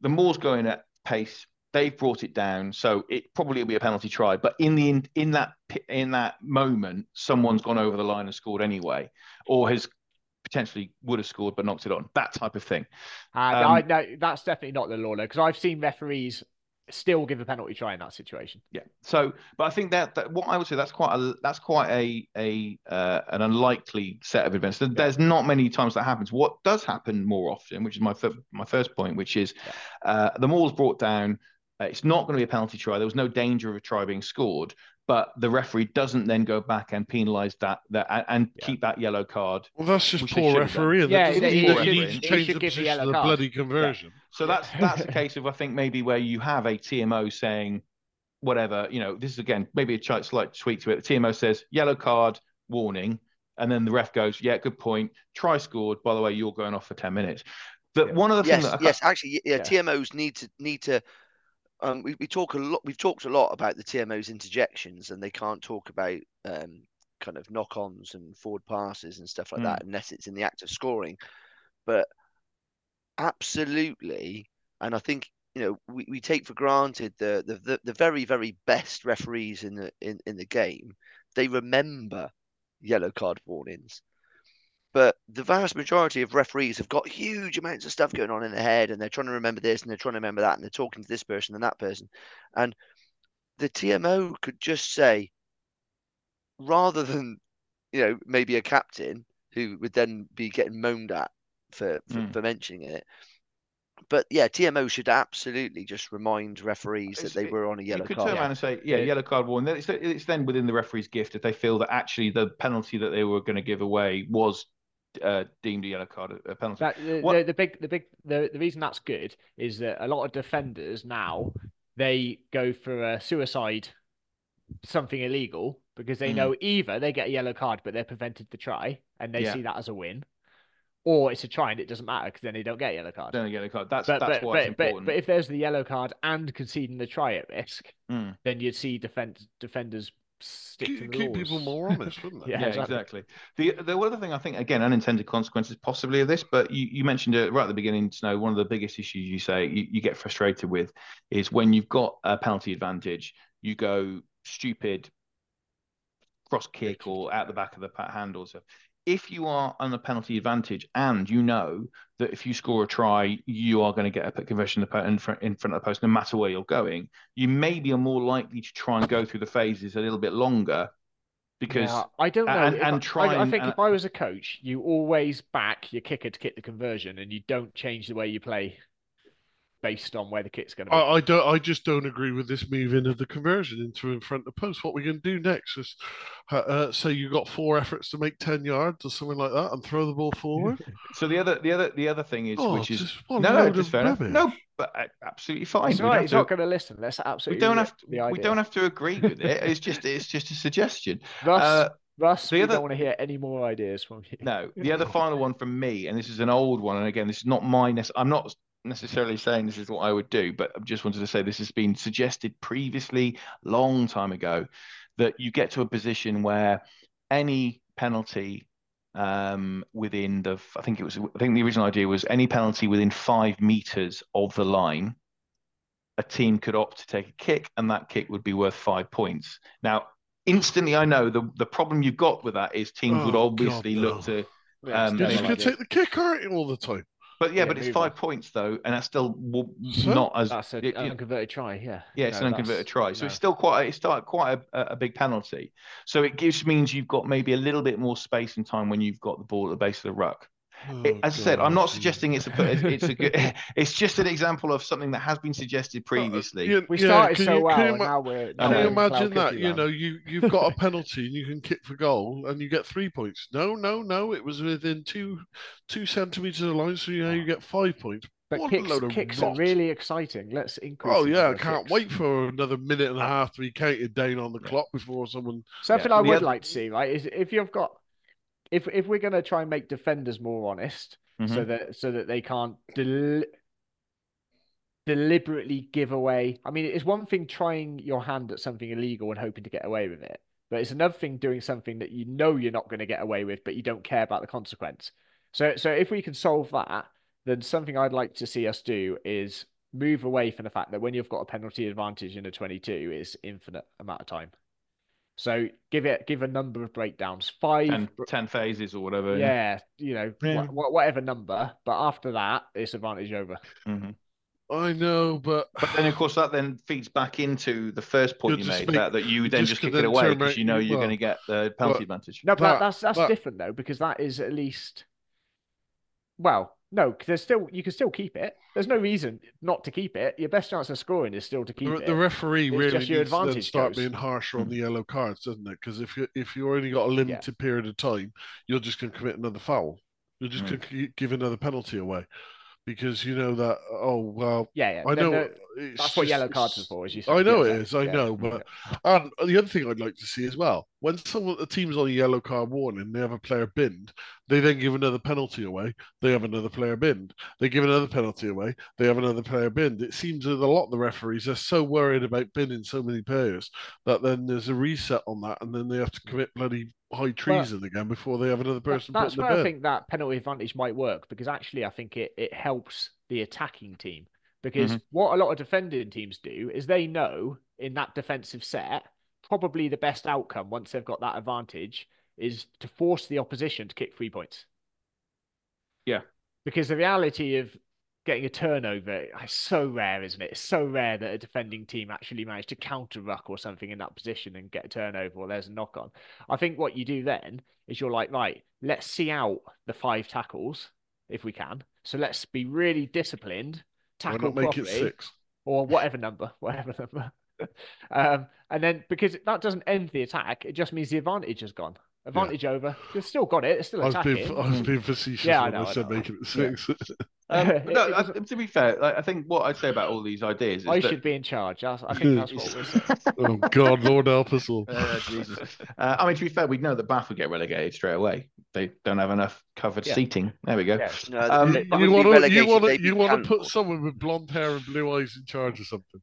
the maul's going at pace. They've brought it down, so it probably will be a penalty try. But in the in, in that in that moment, someone's gone over the line and scored anyway, or has potentially would have scored but knocked it on. That type of thing. Uh, Um, I, no, that's definitely not the law, though, because I've seen referees still give a penalty try in that situation. Yeah. So, but I think that, that what I would say that's quite a that's quite a a uh, an unlikely set of events. There- There's not many times that happens. What does happen more often, which is my fir- my first point, which is uh, the maul's brought down. Uh, it's not going to be a penalty try. There was no danger of a try being scored, but the referee doesn't then go back and penalise that that and- and Yeah. keep that yellow card. Well, that's just poor should have done. refereeing. Yeah, that doesn't it- mean it that should- you need to change should the give the position yellow of the card. bloody conversion. So that's that's a case of I think maybe where you have a TMO saying whatever you know. This is again maybe a slight tweak to it. The TMO says yellow card warning, and then the ref goes, yeah, good point. Try scored. By the way, you're going off for ten minutes. But one of the yes, things that I yes, actually, yeah, Yeah. TMOs need to need to. Um, we, we talk a lot. We've talked a lot about the TMOs interjections, and they can't talk about um, kind of knock-ons and forward passes and stuff like Mm. that unless it's in the act of scoring. But absolutely, and I think you know we, we take for granted the, the the the very very best referees in the in, in the game. They remember yellow card warnings. But the vast majority of referees have got huge amounts of stuff going on in their head, and they're trying to remember this and they're trying to remember that, and they're talking to this person and that person. And the TMO could just say, rather than, you know, maybe a captain who would then be getting moaned at for for, Mm. for mentioning it. But yeah, TMO should absolutely just remind referees that they it- were on a yellow you yellow could card. turn around and say, yeah, Yeah. yellow card warning. It's, it's then within the referee's gift if they feel that actually the penalty that they were going to give away was uh, deemed a yellow card, a penalty. That, the, What- the, the big, the big, the, the reason that's good is that a lot of defenders now they go for a suicide, something illegal because they Mm. know either they get a yellow card but they're prevented the try and they Yeah. see that as a win, or it's a try and it doesn't matter because then they don't get a yellow card. Then a yellow card. That's But that's but, why but, but, important. but if there's the yellow card and conceding the try at risk, Mm. then you'd see defend, defenders stick to Keep, the keep laws. people more honest, wouldn't they? Yeah, Yeah, exactly. exactly. The the other thing I think again unintended consequences possibly of this, but you, you mentioned it right at the beginning. Snow. One of the biggest issues you say you, you get frustrated with is when you've got a penalty advantage, you go stupid cross kick or out the back of the pa- hand or so. If you are on a penalty advantage and you know that if you score a try, you are going to get a conversion in the po- in front, in front of the post, no matter where you're going, you maybe are more likely to try and go through the phases a little bit longer because Yeah, I don't know. and- and I- try I, I think and- if I was a coach, you always back your kicker to kick the conversion, and you don't change the way you play based on where the kit's going to be. I, I don't. I just don't agree with this moving of the conversion into in front of the post. What we're going to do next is uh, uh, say you got four efforts to make ten yards or something like that, and throw the ball forward. So the other, the other, the other thing is, oh, which is just what a no, no, just fair enough. No, but uh, absolutely fine. It's We all right. don't He's have not going to listen. Let's we absolutely. don't have to, we don't have to agree with it. It's just it's just a suggestion. Russ, Uh, Russ, the we other- don't want to hear any more ideas from you. No, the other final one from me, and this is an old one, and again, this is not my. nec- I'm not necessarily saying this is what I would do, but I just wanted to say this has been suggested previously, long time ago, that you get to a position where any penalty um, within the, I think it was, I think the original idea was any penalty within five meters of the line, a team could opt to take a kick, and that kick would be worth five points. Now, instantly, I know the the problem you've got with that is teams would Oh, obviously God, look no. to Yeah, Um, You're no, just no, going to take the kick, aren't all the time? But yeah, Yeah, but it's five on. points though, and that's still not as That's a, it- an unconverted try. Yeah. yeah, it's No, an unconverted try. So no. it's still quite it's still quite a, a big penalty. So it gives means you've got maybe a little bit more space and time when you've got the ball at the base of the ruck. It- Oh, as I said, I'm not suggesting it's a it's, it's a good. It's just an example of something that has been suggested uh, previously. Yeah, We yeah, started so you- well, can you and ima- now we're. Can Can you you well imagine that? You know, you you've got a penalty and you can kick for goal and you get three points. No, no, no. It was within two two centimeters of the line, so you know you get five points. But What a kicks, load of kicks are really exciting. Let's increase. Oh yeah, I can't kicks. wait for another minute and a half to be counted down on the clock before someone. Something Yeah, I would other- like to see, right, is if you've got, if if we're going to try and make defenders more honest, so Mhm. that so that they can't del- deliberately give away. I mean, it's one thing trying your hand at something illegal and hoping to get away with it, but it's another thing doing something that you know you're not going to get away with, but you don't care about the consequence. So, so if we can solve that, then something I'd like to see us do is move away from the fact that when you've got a penalty advantage in a 22, it's infinite amount of time. So give it give a number of breakdowns, five. 10, 10 phases or whatever. yeah, you know, Yeah. wha- whatever number. But after that, it's advantage over. Mhm. I know, but But then, of course, that then feeds back into the first point You're you made make- that, that you you then just just could kick it away because you know you're well, going to get the penalty but- advantage. No, but That- that's that's that- different though because that is at least. Well, no, 'cause there's still you can still keep it. There's no reason not to keep it. Your best chance of scoring is still to keep the, it. the referee It's really needs to start goes. being harsher on the yellow cards, doesn't it? Because if you if you only got a limited period of time, you're just going to commit another foul. You're just Mm. going to give another penalty away. Because you know that. Oh well, Yeah, yeah. I know. they're- it's That's what yellow cards are for, as you I know it is. I yeah, know, but and the other thing I'd like to see as well, when someone the team's on a yellow card warning, they have a player binned, they then give another penalty away. They have another player binned. They give another penalty away. They have another player binned. It seems that a lot of the referees are so worried about binning so many players that then there's a reset on that, and then they have to commit bloody high treason again before they have another person put that's where I think that penalty advantage might work because actually I think it, it helps the attacking team because Mm-hmm. what a lot of defending teams do is they know in that defensive set probably the best outcome once they've got that advantage is to force the opposition to kick three points. Yeah. Because the reality of getting a turnover is so rare, isn't it? It's so rare that a defending team actually managed to counter ruck or something in that position and get a turnover or there's a knock on. I think what you do then is you're like, right, let's see out the five tackles if we can. So let's be really disciplined, tackle not make it properly, six? or whatever number, whatever number. um, and then because that doesn't end the attack, it just means the advantage has gone. Advantage over. You've still got it. It's still I was being, attacking. I was being facetious Yeah, I when know, I I said making it Yeah. six. Um, It- no, it I- to be fair, like, I think what I'd say about all these ideas is I that should be in charge. That's, I think that's what we're saying. oh God, Lord help us all. Uh, Jesus. Uh, I mean, to be fair, we'd know that Bath would get relegated straight away. They don't have enough covered Yeah. seating. There we go. Yeah. No, Um, they- they You want to, you want to, you want to put someone with blonde hair and blue eyes in charge of something.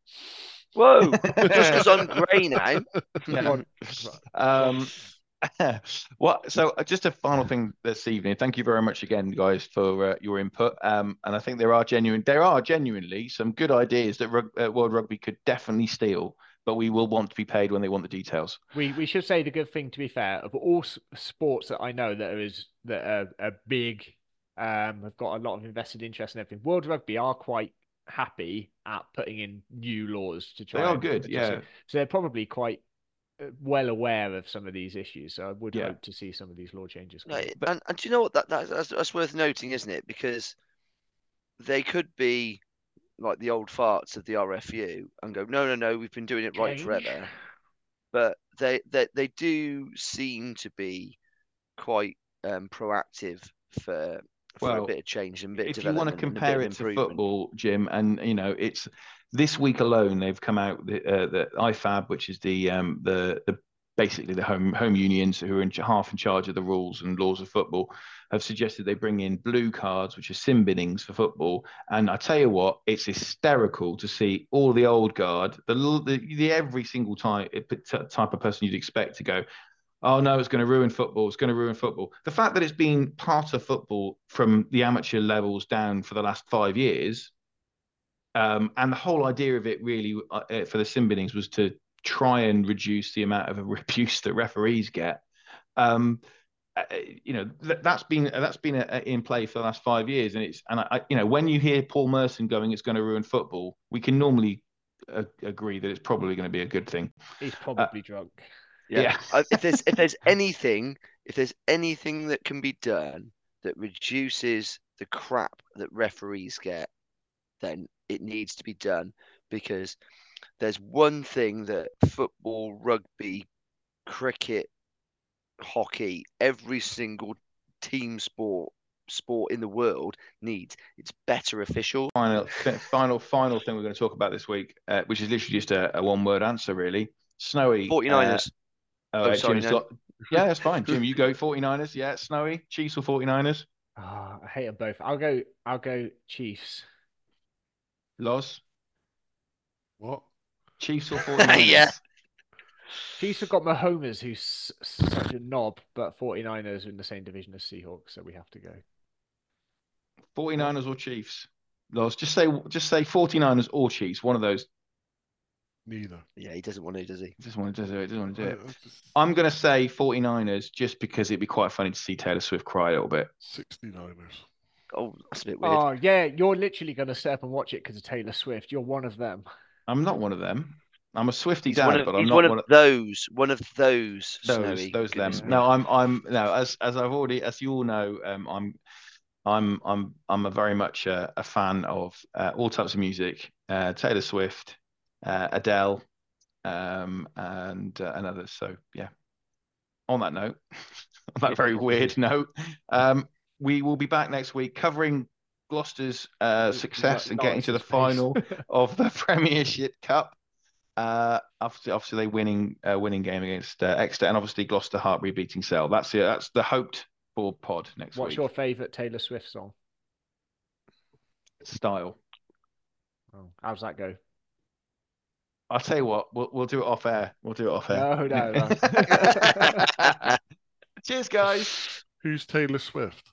Whoa! Just because I'm grey now. Yeah. Um, what? So, uh, just a final thing this evening. Thank you very much again, guys, for uh, your input. Um, and I think there are genuine, there are genuinely some good ideas that rug, uh, World Rugby could definitely steal, but we will want to be paid when they want the details. We we should say the good thing to be fair of all s- sports that I know that is that are, are big, um, have got a lot of invested interest and everything. World Rugby are quite happy at putting in new laws to try. They are good, yeah. So they're probably quite well aware of some of these issues. So I would Yeah. hope to see some of these law changes. No, come. it- and, and do you know what that, that that's, that's worth noting, isn't it? Because they could be like the old farts of the RFU and go, no, no, no, we've been doing it right Change. forever. But they, they they do seem to be quite um, proactive for for Well, a bit of change and a bit if of you want to development and a bit compare it to football, Jim, and you know, it's this week alone they've come out the uh, the IFAB, which is the um the the basically the home home unions who are in, half in charge of the rules and laws of football have suggested they bring in blue cards, which are sin binnings for football. And I tell you what, it's hysterical to see all the old guard, the the, the every single type type of person you'd expect to go. Oh no, it's going to ruin football. It's going to ruin football. The fact that it's been part of football from the amateur levels down for the last five years, um, and the whole idea of it really uh, uh, for the sin binnings was to try and reduce the amount of abuse that referees get. Um, uh, you know th- that's been that's been uh, in play for the last five years, and it's and I, I you know when you hear Paul Merson going, it's going to ruin football. We can normally uh, agree that it's probably going to be a good thing. He's probably drunk. Yeah. Uh, if there's if there's anything if there's anything that can be done that reduces the crap that referees get, then it needs to be done because there's one thing that football, rugby, cricket, hockey, every single team sport sport in the world needs. It's better officials. final final final thing we're going to talk about this week, uh, which is literally just a, a one word answer, really. Snowy. 49ers. Uh, Oh, uh, sorry, no. got- yeah, that's fine. Jim, you go 49ers. Yeah, Snowy. Chiefs or 49ers? Ah, I hate them both. I'll go. I'll go Chiefs. Loz? What? Chiefs or 49ers? Yeah. Chiefs have got Mahomes, who's such a knob, but 49ers are in the same division as Seahawks, so we have to go. 49ers or Chiefs? Loz, just say just say 49ers or Chiefs. One of those. Neither. Yeah, he doesn't want to, does he? Just want to do it. Just want to do it. I- I just- I'm going to say 49ers just because it'd be quite funny to see Taylor Swift cry a little bit. 69ers. Oh, that's a bit weird. Oh yeah, you're literally going to stay up and watch it because of Taylor Swift. You're one of them. I'm not one of them. I'm a Swifty he's dad, one of, but I'm he's not one of, one of those. One of those. those Snowy. those them. Me. No, I'm I'm no as as I've already as you all know, um, I'm I'm I'm I'm a very much a, a fan of uh, all types of music, uh, Taylor Swift, uh, Adele, um, and uh, and others. So yeah. On that note, on that very weird note, um, we will be back next week covering Gloucester's uh, success Lo- in getting to the final of the Premiership Cup. Uh, obviously, obviously they winning uh, winning game against uh, Exeter, and obviously Gloucester Hartpury beating Sale. That's the that's the hoped for pod next What's week. What's your favourite Taylor Swift song? Style. Oh, how's that go? I'll tell you what, we'll we'll do it off air. We'll do it off air. No, no, no. Cheers, guys. Who's Taylor Swift?